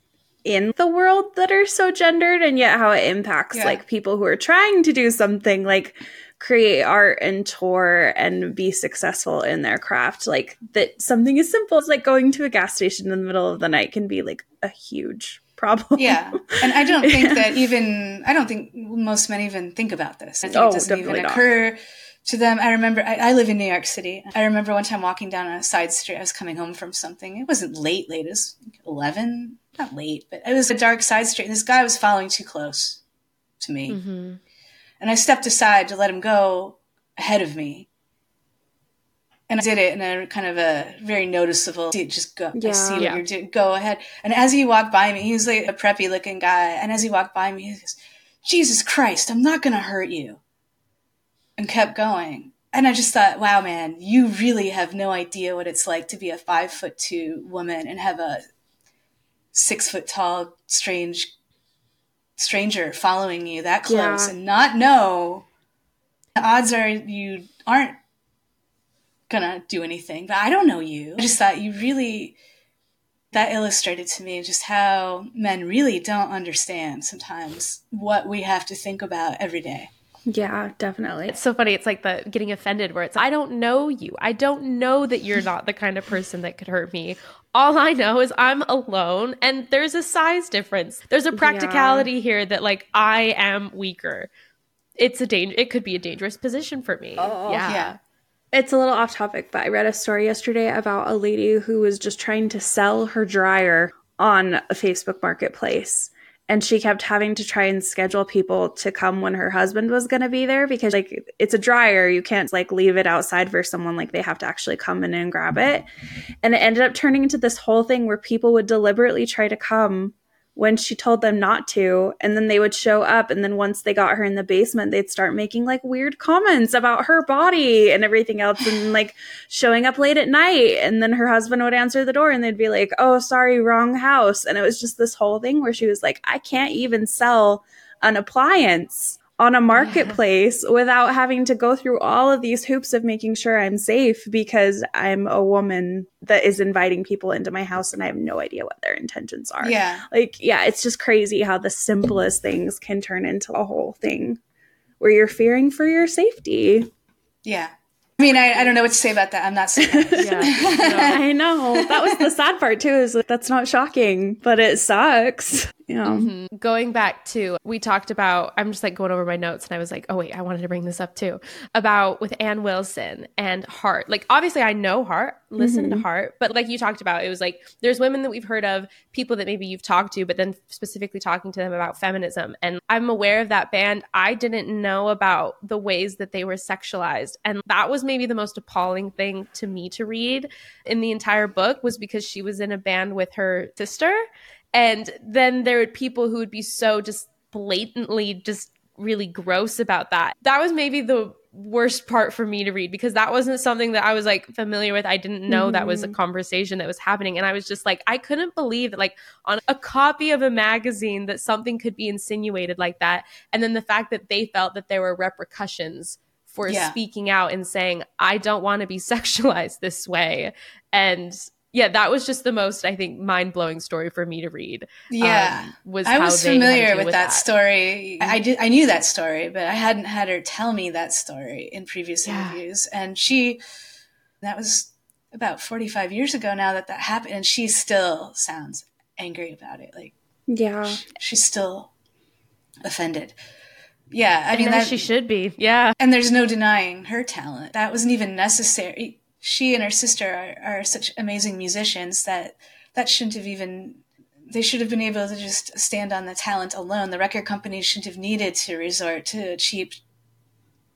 in the world that are so gendered and yet how it impacts Yeah. like people who are trying to do something like create art and tour and be successful in their craft like that something as simple as like going to a gas station in the middle of the night can be like a huge problem Yeah. And I don't think that even, I don't think most men even think about this. I think Oh, it doesn't even definitely not. occur to them. I remember, I, I live in New York City. I remember one time walking down a side street. I was coming home from something. It wasn't late, late. It was like 11, not late, but it was a dark side street. And this guy was following too close to me. Mhm. And I stepped aside to let him go ahead of me. And I did it in a kind of a very noticeable, see, just go, I see what Yeah. you're doing, go ahead. And as he walked by me, he was like a preppy looking guy. And as he walked by me, he goes, Jesus Christ, I'm not going to hurt you. And kept going. And I just thought, wow, man, you really have no idea what it's like to be a five foot two woman and have a six foot tall, strange stranger following you that close Yeah. and not know the odds are you aren't gonna do anything but i don't know you i just thought you really that illustrated to me just how men really don't understand sometimes what we have to think about every day yeah definitely It's so funny. It's like the getting offended where it's, I don't know you. I don't know that you're not the kind of person that could hurt me. All I know is I'm alone and there's a size difference. There's a practicality here that like I am weaker. It's a danger. It could be a dangerous position for me. Oh, oh, yeah. yeah. It's a little off topic, but I read a story yesterday about a lady who was just trying to sell her dryer on a Facebook marketplace. And she kept having to try and schedule people to come when her husband was going to be there because, like, it's a dryer. You can't, like, leave it outside for someone. Like, they have to actually come in and grab it. And it ended up turning into this whole thing where people would deliberately try to come when she told them not to. And then they would show up. And then once they got her in the basement, they'd start making like weird comments about her body and everything else and like showing up late at night. And then her husband would answer the door and they'd be like, oh, sorry, wrong house. And it was just this whole thing where she was like, I can't even sell an appliance on a marketplace yeah. without having to go through all of these hoops of making sure I'm safe because I'm a woman that is inviting people into my house and I have no idea what their intentions are. Yeah. Like, yeah, it's just crazy how the simplest things can turn into a whole thing where you're fearing for your safety. Yeah. I mean, I, I don't know what to say about that. I'm not surprised. yeah, no. I know. That was the sad part too, is that that's not shocking, but it sucks. Yeah. Mm-hmm. Going back to, we talked about, I'm just like going over my notes and I was like, oh, wait, I wanted to bring this up too about with Ann Wilson and Heart. Like, obviously, I know Heart, listen mm-hmm. to Heart, but like you talked about, it was like there's women that we've heard of, people that maybe you've talked to, but then specifically talking to them about feminism. And I'm aware of that band. I didn't know about the ways that they were sexualized. And that was maybe the most appalling thing to me to read in the entire book was because she was in a band with her sister and then there would people who would be so just blatantly just really gross about that. That was maybe the worst part for me to read because that wasn't something that I was like familiar with. I didn't know mm-hmm. that was a mm-hmm. conversation that was happening. And I was just like, I couldn't believe that, like, on a copy of a magazine, that something could be insinuated like that. And then the fact that they felt that there were repercussions for yeah. speaking out and saying, I don't want to be sexualized this way. And yeah, that was just the most I think mind blowing story for me to read. Yeah, um, was I was familiar with, with that, that, story. I did, I knew that story, but I hadn't had her tell me that story in previous yeah. interviews. And she, that was about forty five years ago now that that happened, and she still sounds angry about it. Like, yeah, she, she's still offended. Yeah, I and mean that she should be. Yeah, and there's no denying her talent. That wasn't even necessary she and her sister are, are such amazing musicians that that shouldn't have even they should have been able to just stand on the talent alone. The record companies shouldn't have needed to resort to a cheap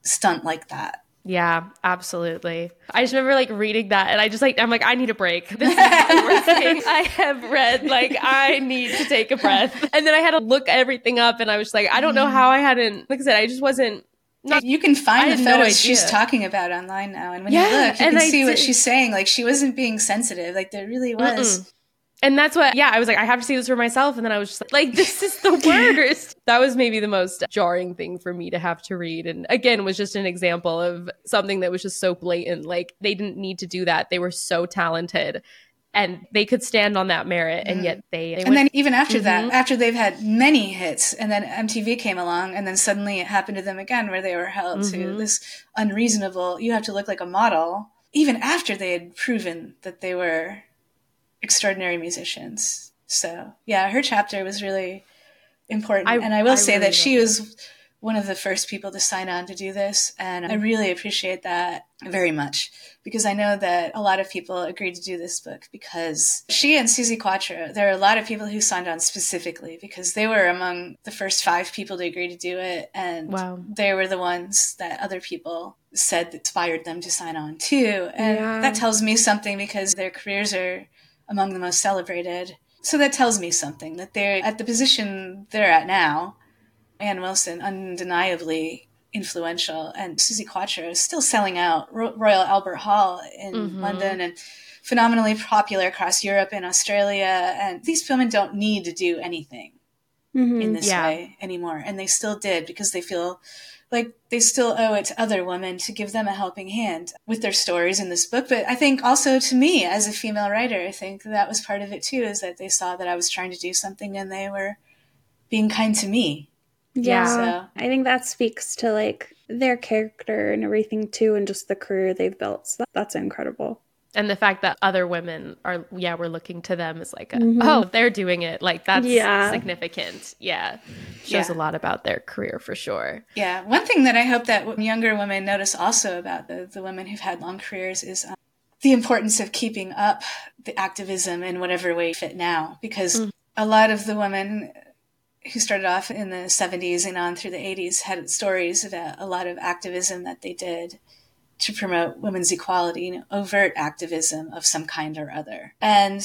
stunt like that. Yeah, absolutely. I just remember like reading that and I just like I'm like I need a break. This is the worst thing I have read. Like I need to take a breath. And then I had to look everything up and I was like I don't know mm. how I hadn't like I said I just wasn't not, you can find the photos no she's talking about online now, and when yeah, you look, you can I see did. what she's saying. Like she wasn't being sensitive. Like there really was. Mm-mm. And that's what, yeah, I was like, I have to see this for myself. And then I was just like, like this is the worst. that was maybe the most jarring thing for me to have to read. And again, was just an example of something that was just so blatant. Like they didn't need to do that. They were so talented and they could stand on that merit and yet they, they and went, then even after mm-hmm. that after they've had many hits and then mtv came along and then suddenly it happened to them again where they were held mm-hmm. to this unreasonable you have to look like a model even after they had proven that they were extraordinary musicians so yeah her chapter was really important I, and i will I say really that she was one of the first people to sign on to do this. And I really appreciate that very much because I know that a lot of people agreed to do this book because she and Suzi Quatro, there are a lot of people who signed on specifically because they were among the first five people to agree to do it. And wow. they were the ones that other people said inspired them to sign on too. And yeah. that tells me something because their careers are among the most celebrated. So that tells me something that they're at the position they're at now Ann Wilson, undeniably influential, and Suzi Quatro is still selling out Royal Albert Hall in mm-hmm. London and phenomenally popular across Europe and Australia. And these women don't need to do anything mm-hmm. in this yeah. way anymore. And they still did because they feel like they still owe it to other women to give them a helping hand with their stories in this book. But I think also to me as a female writer, I think that was part of it too, is that they saw that I was trying to do something and they were being kind to me yeah. So. I think that speaks to like their character and everything too, and just the career they've built. So that's incredible. And the fact that other women are, yeah, we're looking to them as like, a, mm-hmm. oh, they're doing it. Like that's yeah. significant. Yeah. Shows yeah. a lot about their career for sure. Yeah. One thing that I hope that younger women notice also about the, the women who've had long careers is um, the importance of keeping up the activism in whatever way fit now, because mm. a lot of the women who started off in the 70s and on through the 80s had stories about a lot of activism that they did to promote women's equality, you know, overt activism of some kind or other. And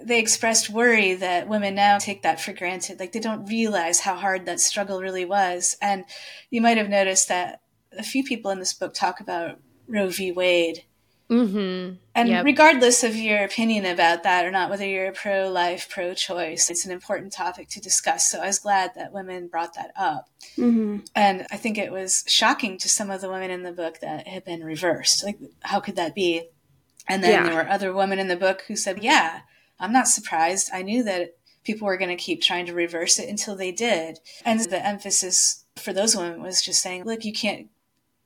they expressed worry that women now take that for granted. Like they don't realize how hard that struggle really was. And you might have noticed that a few people in this book talk about Roe v. Wade. Mm-hmm. And Yep. regardless of your opinion about that or not, whether you're pro life, pro choice, it's an important topic to discuss. So I was glad that women brought that up. hmm And I think it was shocking to some of the women in the book that it had been reversed. Like, how could that be? And then Yeah. there were other women in the book who said, Yeah, I'm not surprised. I knew that people were going to keep trying to reverse it until they did. And the emphasis for those women was just saying, Look, you can't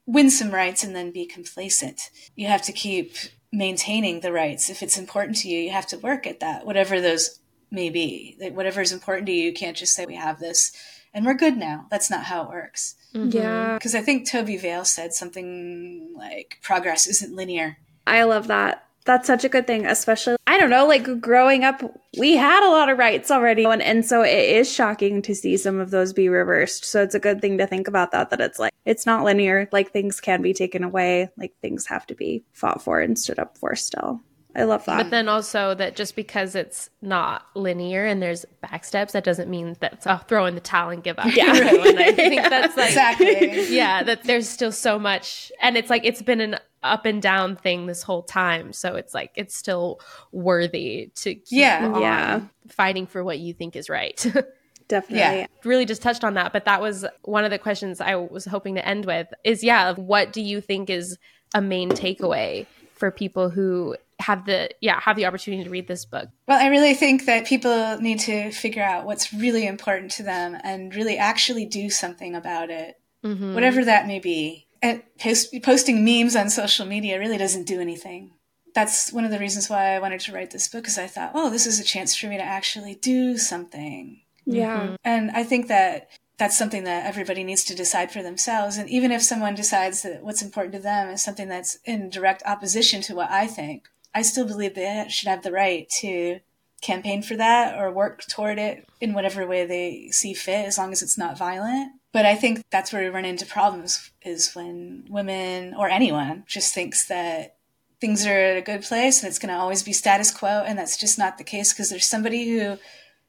win some rights and then be complacent. You have to keep maintaining the rights. If it's important to you, you have to work at that, whatever those may be. Like, Whatever is important to you, you can't just say, We have this and we're good now. That's not how it works. Mhm. Yeah. Because I think Tobi Vail said something like progress isn't linear. I love that. That's such a good thing, especially, I don't know, like growing up, we had a lot of rights already. And, and so it is shocking to see some of those be reversed. So it's a good thing to think about that, that it's like, it's not linear. Like things can be taken away. Like things have to be fought for and stood up for still. I love that. But then also that just because it's not linear and there's back steps, that doesn't mean that I'll throw in the towel and give up. Yeah. and I think that's like Exactly. yeah, that there's still so much and it's like it's been an up and down thing this whole time. So it's like it's still worthy to keep Yeah. on Yeah. fighting for what you think is right. Definitely. Yeah. really just touched on that, but that was one of the questions I was hoping to end with is yeah, what do you think is a main takeaway for people who have the yeah, have the opportunity to read this book? Well, I really think that people need to figure out what's really important to them and really actually do something about it, Mhm. whatever that may be. And post- posting memes on social media really doesn't do anything. That's one of the reasons why I wanted to write this book, because I thought, oh, this is a chance for me to actually do something. Yeah. And I think that that's something that everybody needs to decide for themselves. And even if someone decides that what's important to them is something that's in direct opposition to what I think, I still believe they should have the right to campaign for that or work toward it in whatever way they see fit, as long as it's not violent. But I think that's where we run into problems is when women or anyone just thinks that things are at a good place and it's going to always be status quo. And that's just not the case because there's somebody who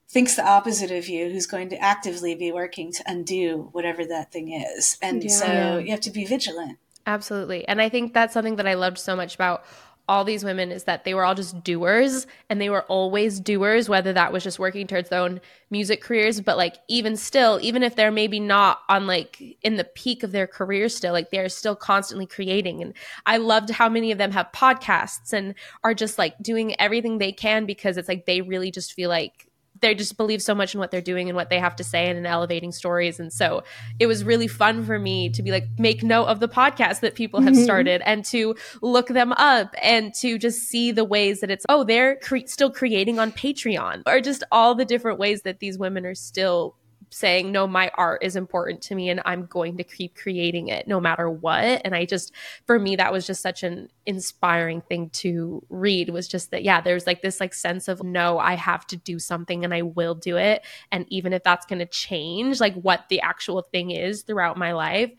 thinks the opposite of you who's going to actively be working to undo whatever that thing is. And Yeah. so you have to be vigilant. Absolutely. And I think that's something that I loved so much about all these women is that they were all just doers and they were always doers, whether that was just working towards their own music careers. But like, even still, even if they're maybe not on like in the peak of their career still, like they're still constantly creating. And I loved how many of them have podcasts and are just like doing everything they can because it's like they really just feel like they just believe so much in what they're doing and what they have to say and in elevating stories. And so it was really fun for me to be like, make note of the podcast that people have Mhm. started and to look them up and to just see the ways that it's, oh, they're cre- still creating on Patreon or just all the different ways that these women are still saying no my art is important to me and i'm going to keep creating it no matter what and i just for me that was just such an inspiring thing to read was just that yeah there's like this like sense of no i have to do something and i will do it and even if that's going to change like what the actual thing is throughout my life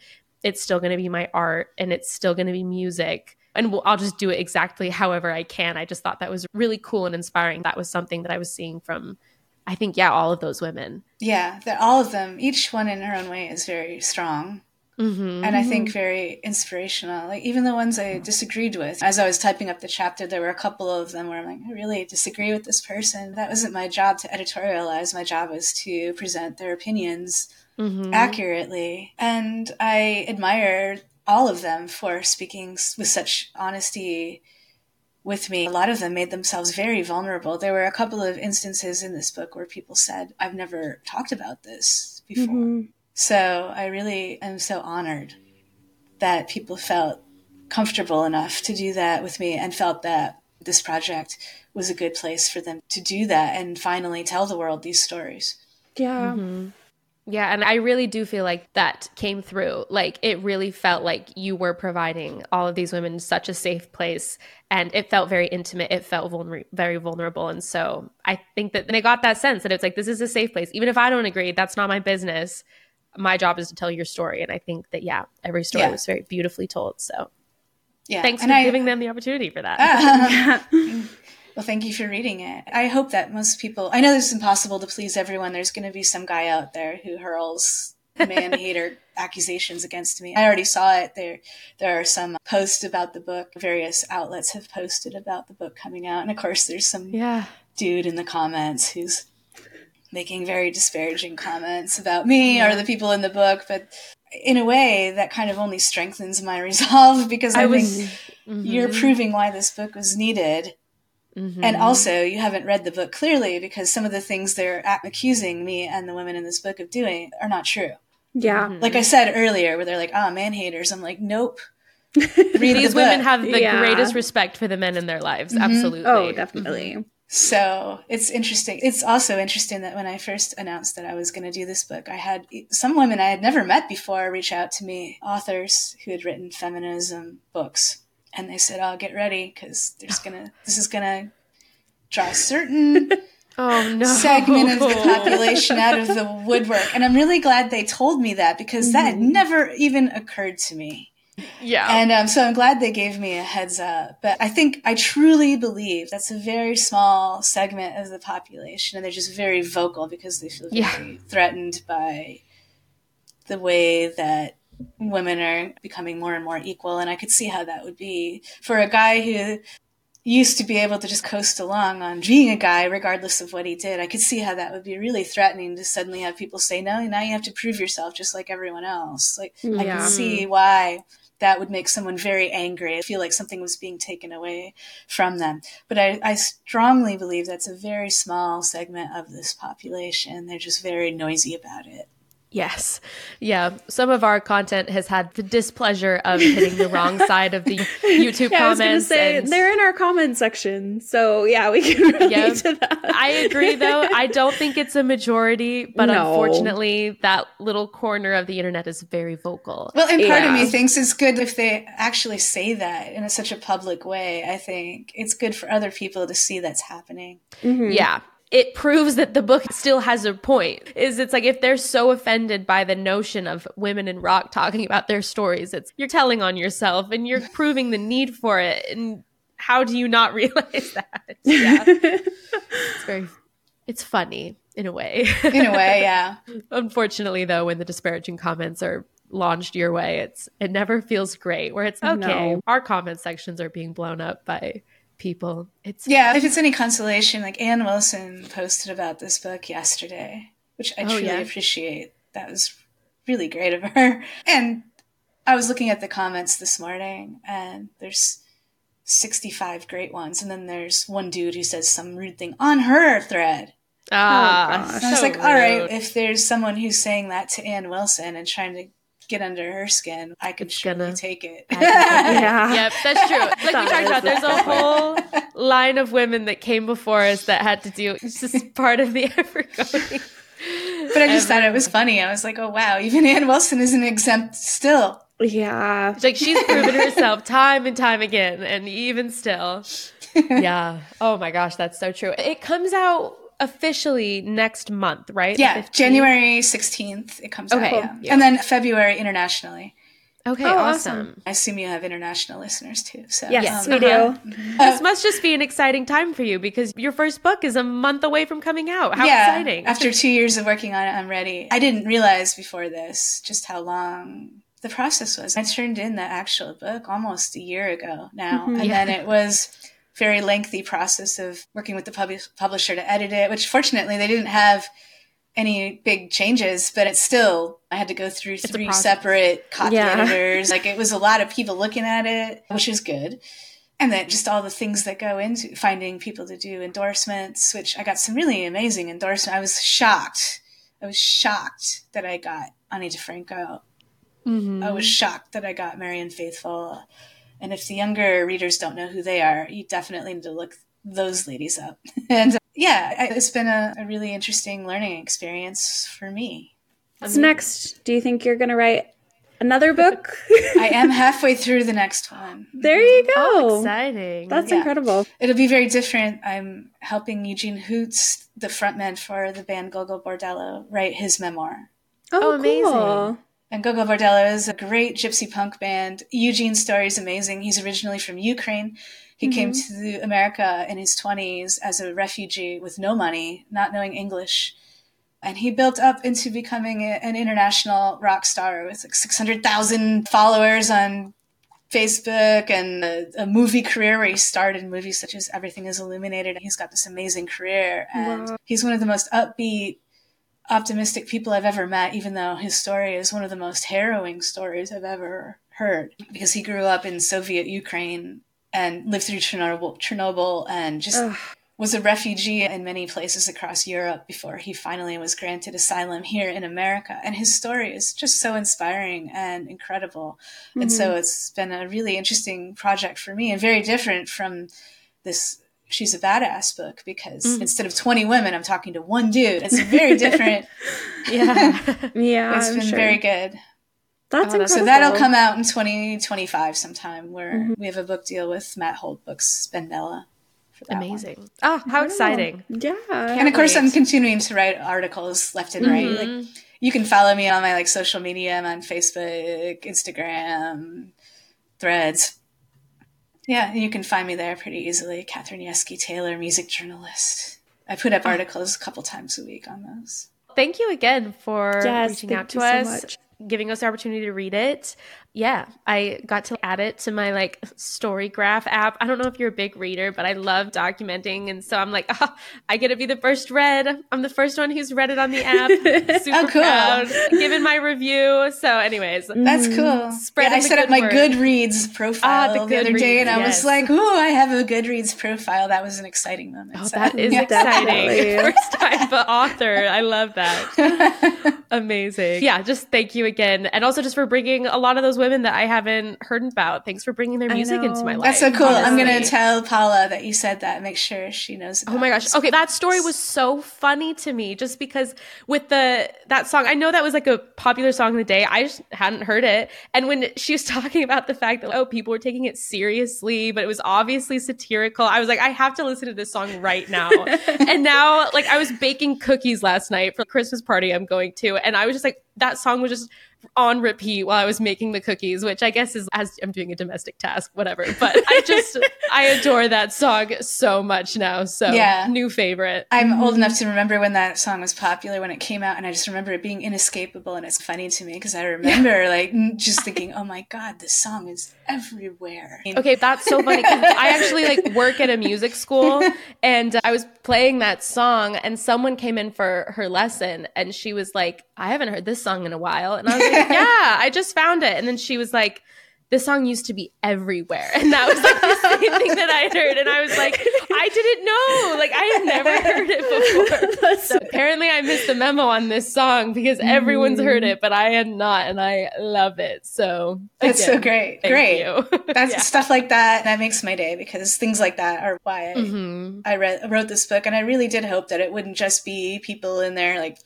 it's still going to be my art and it's still going to be music and we'll, I'll just do it exactly however I can. I just thought that was really cool and inspiring. That was something that I was seeing from, I think, yeah, all of those women. Yeah, that all of them, each one in her own way is very strong. Mm-hmm. and I think very inspirational. Like even the ones I disagreed with. As I was typing up the chapter, there were a couple of them where I'm like, I really disagree with this person. That wasn't my job to editorialize. My job was to present their opinions mm-hmm. accurately. And I admire all of them for speaking with such honesty with me. A lot of them made themselves very vulnerable. There were a couple of instances in this book where people said, I've never talked about this before. Mhm. So I really am so honored that people felt comfortable enough to do that with me and felt that this project was a good place for them to do that and finally tell the world these stories. Yeah. Mhm. Yeah, and I really do feel like that came through. Like it really felt like you were providing all of these women such a safe place and it felt very intimate. It felt vulner- very vulnerable and so I think that they got that sense that it's like this is a safe place. Even if I don't agree, that's not my business. My job is to tell your story and I think that yeah, every story Yeah. was very beautifully told. So Yeah. thanks and for I- giving them the opportunity for that. Ah, Well, thank you for reading it. I hope that most people, I know it's impossible to please everyone. There's going to be some guy out there who hurls man hater accusations against me. I already saw it. There, there are some posts about the book. Various outlets have posted about the book coming out. And of course, there's some Yeah. dude in the comments who's making very disparaging comments about me or the people in the book. But in a way, that kind of only strengthens my resolve because I, I was- think mm-hmm. you're proving why this book was needed. And also, you haven't read the book clearly because some of the things they're accusing me and the women in this book of doing are not true. Yeah. Mm-hmm. Like I said earlier, where they're like, "Ah, man haters." I'm like, "Nope." Read These the women book. have the Yeah. greatest respect for the men in their lives. Absolutely. Oh, definitely. So it's interesting. It's also interesting that when I first announced that I was going to do this book, I had some women I had never met before reach out to me, authors who had written feminism books, and they said, "Oh, get ready because there's gonna this is gonna draw a certain Oh no. segment of the population out of the woodwork." And I'm really glad they told me that because that had never even occurred to me. Yeah. And um, so I'm glad they gave me a heads up. But I think I truly believe that's a very small segment of the population, and they're just very vocal because they feel Yeah. very threatened by the way that women are becoming more and more equal. And I could see how that would be for a guy who used to be able to just coast along on being a guy regardless of what he did. I could see how that would be really threatening to suddenly have people say, no, now you have to prove yourself just like everyone else. Like, I can see why that would make someone very angry. I feel like something was being taken away from them. But I, I strongly believe that's a very small segment of this population. They're just very noisy about it. Yes. Yeah. Some of our content has had the displeasure of hitting the wrong side of the YouTube Yeah, I was gonna comments. say and- they're in our comment section, so yeah, we can relate Yeah. to that. I agree, though. I don't think it's a majority, but No. unfortunately, that little corner of the internet is very vocal. Well, and part of me thinks it's good if they actually say that in a, such a public way. I think it's good for other people to see that's happening. Mm-hmm. Yeah. It proves that the book still has a point. Is it's like if they're so offended by the notion of women in rock talking about their stories, it's you're telling on yourself and you're proving the need for it. And how do you not realize that? Yeah. it's very it's funny in a way. In a way, yeah. Unfortunately though, when the disparaging comments are launched your way, it's it never feels great where it's okay, No. our comment sections are being blown up by people. It's Yeah, if it's any consolation, like Ann Wilson posted about this book yesterday, which I Oh, truly yeah? appreciate. That was really great of her. And I was looking at the comments this morning, and there's 65 great ones. And then there's one dude who says some rude thing on her thread. ah, gosh. And I was so like, all right, if there's someone who's saying that to Ann Wilson and trying to get under her skin, I could It's surely gonna- take it. Yeah. Yep, that's true. Like we talked about, there's a whole line of women that came before us that had to do. It's just part of the evergoing. but I just thought it was funny. I was like, oh, wow, even Ann Wilson isn't exempt still. Yeah. It's like she's proven herself time and time again, and even still, yeah. Oh my gosh, that's so true. It comes out officially next month, right? Yeah, 15th? January 16th it comes Okay, out. Yeah. yeah. And then February internationally. Okay, Oh, awesome. awesome. I assume you have international listeners too. So Yes, um, we uh-huh. do. This must just be an exciting time for you because your first book is a month away from coming out. How yeah, exciting! After two years of working on it, I'm ready. I didn't realize before this just how long the process was. I turned in the actual book almost a year ago now. And Yeah. then it was very lengthy process of working with the pub- publisher to edit it, which fortunately they didn't have any big changes, but it's still, I had to go through a three separate copy Yeah. editors. Like it was a lot of people looking at it, which is good. And then just all the things that go into finding people to do endorsements, which I got some really amazing endorsements. I was shocked. I was shocked that I got Ani DiFranco. Mhm. I was shocked that I got Marianne Faithfull. And if the younger readers don't know who they are, you definitely need to look those ladies up. and uh, yeah, it's been a, a really interesting learning experience for me. What's next? Do you think you're going to write another book? I am halfway through the next one. there you go. Oh, exciting! That's Yeah. incredible. It'll be very different. I'm helping Eugene Hütz, the frontman for the band Gogol Bordello, write his memoir. Oh, Oh, amazing. cool. And Gogol Bordello is a great gypsy punk band. Eugene's story is amazing. He's originally from Ukraine. He mm-hmm. came to America in his 20s as a refugee with no money, not knowing English. And he built up into becoming a, an international rock star with like 600,000 followers on Facebook and a, a, movie career where he starred in movies such as Everything is Illuminated. He's got this amazing career. And wow. he's one of the most upbeat, optimistic people I've ever met, even though his story is one of the most harrowing stories I've ever heard because he grew up in Soviet Ukraine and lived through Chernobyl, Chernobyl and just Ugh. was a refugee in many places across Europe before he finally was granted asylum here in America. And his story is just so inspiring and incredible. Mm-hmm. And so mm-hmm. it's been a really interesting project for me and very different from this she's a badass book because mm. instead of 20 women i'm talking to one dude it's very different yeah yeah it's I'm been sure. very good that's incredible. so that'll come out in 2025 sometime where mm-hmm. we have a book deal with matt holt books BenBella amazing one. oh how exciting yeah and of course wait. i'm continuing to write articles left and right mm-hmm. like you can follow me on my like social media i'm on facebook instagram threads yeah, you can find me there pretty easily. Katherine Yeske Taylor, music journalist. I put up ah. articles a couple times a week on those. Thank you again for yes, reaching out to us, so giving us the opportunity to read it yeah, I got to add it to my like StoryGraph app. I don't know if you're a big reader, but I love documenting. And so I'm like, oh, I get to be the first read. I'm the first one who's read it on the app. Super oh, cool. proud. Given my review. So, anyways, that's mm, cool. Spread yeah, I set up my word. Goodreads profile ah, the, the other day and yes. I was like, oh, I have a Goodreads profile. That was an exciting moment. Oh, so. that is yeah. exciting. first time author. I love that. Amazing. Yeah, just thank you again. And also just for bringing a lot of those women women that I haven't heard about. Thanks for bringing their music into my life. That's so cool. Honestly. I'm going to tell Paula that you said that. Make sure she knows. oh my gosh. Okay, that story was so funny to me just because with the that song, I know that was like a popular song in the day. I just hadn't heard it. And when she was talking about the fact that oh, people were taking it seriously, but it was obviously satirical, I was like, I have to listen to this song right now. and now, like, I was baking cookies last night for a Christmas party I'm going to, and I was just like, that song was just on repeat while I was making the cookies, which I guess is as I'm doing a domestic task, whatever. But I just I adore that song so much now. So yeah, new favorite. I'm old mm-hmm. enough to remember when that song was popular when it came out, and I just remember it being inescapable. And it's funny to me because I remember yeah. like just thinking, oh my god, this song is everywhere. Okay, that's so funny. I actually like work at a music school, and uh, I was playing that song, and someone came in for her lesson, and she was like, I haven't heard this song in a while, and I was like, yeah, I just found it. And then she was like, this song used to be everywhere. And that was like the same thing that I heard. And I was like, I didn't know. Like I had never heard it before. So apparently I missed the memo on this song because everyone's heard mm. it, but I had not. And I love it. So that's so great. Great. That's yeah. stuff like that. That makes my day because things like that are why I, mm-hmm. I read, wrote this book. And I really did hope that it wouldn't just be people in their like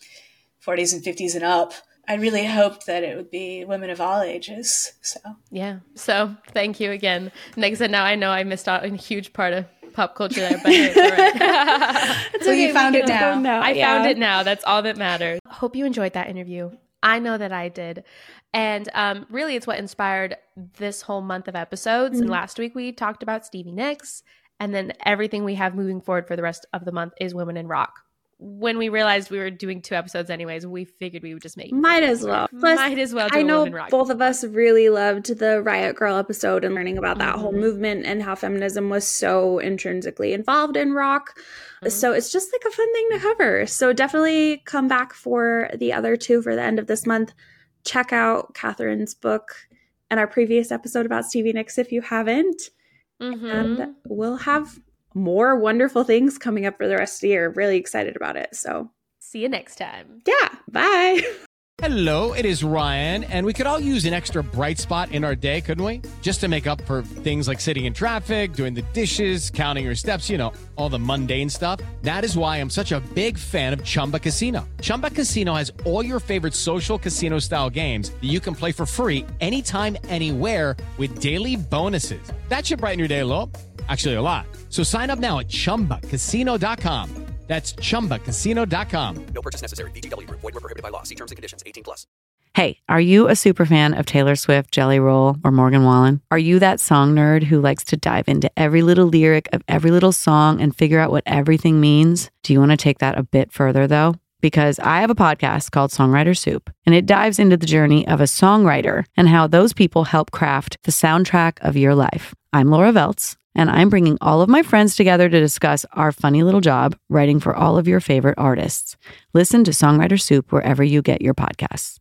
40s and 50s and up I really hoped that it would be women of all ages. So yeah. So thank you again. Like I said, now I know I missed out on a huge part of pop culture there, but it's all right. so okay, you found it now. now. I yeah. found it now. That's all that matters. Hope you enjoyed that interview. I know that I did. And um, really, it's what inspired this whole month of episodes. Mm-hmm. And last week we talked about Stevie Nicks. And then everything we have moving forward for the rest of the month is Women in Rock when we realized we were doing two episodes anyways, we figured we would just make might as well. Plus, might as well. I know both of us really loved the Riot Grrrl episode and learning about that mm-hmm. whole movement and how feminism was so intrinsically involved in rock. Mm-hmm. So it's just like a fun thing to cover. So definitely come back for the other two for the end of this month. Check out Katherine's book and our previous episode about Stevie Nicks if you haven't. Mm-hmm. And we'll have more wonderful things coming up for the rest of the year. Really excited about it. So, see you next time. Yeah. Bye. Hello, it is Ryan, and we could all use an extra bright spot in our day, couldn't we? Just to make up for things like sitting in traffic, doing the dishes, counting your steps, you know, all the mundane stuff. That is why I'm such a big fan of Chumba Casino. Chumba Casino has all your favorite social casino style games that you can play for free anytime, anywhere with daily bonuses. That should brighten your day a little. Actually, a lot. So sign up now at ChumbaCasino.com. That's ChumbaCasino.com. No purchase necessary. VGW. Void were prohibited by law. See terms and conditions. 18 plus. Hey, are you a super fan of Taylor Swift, Jelly Roll, or Morgan Wallen? Are you that song nerd who likes to dive into every little lyric of every little song and figure out what everything means? Do you want to take that a bit further though? Because I have a podcast called Songwriter Soup, and it dives into the journey of a songwriter and how those people help craft the soundtrack of your life. I'm Laura Veltz, and I'm bringing all of my friends together to discuss our funny little job writing for all of your favorite artists. Listen to Songwriter Soup wherever you get your podcasts.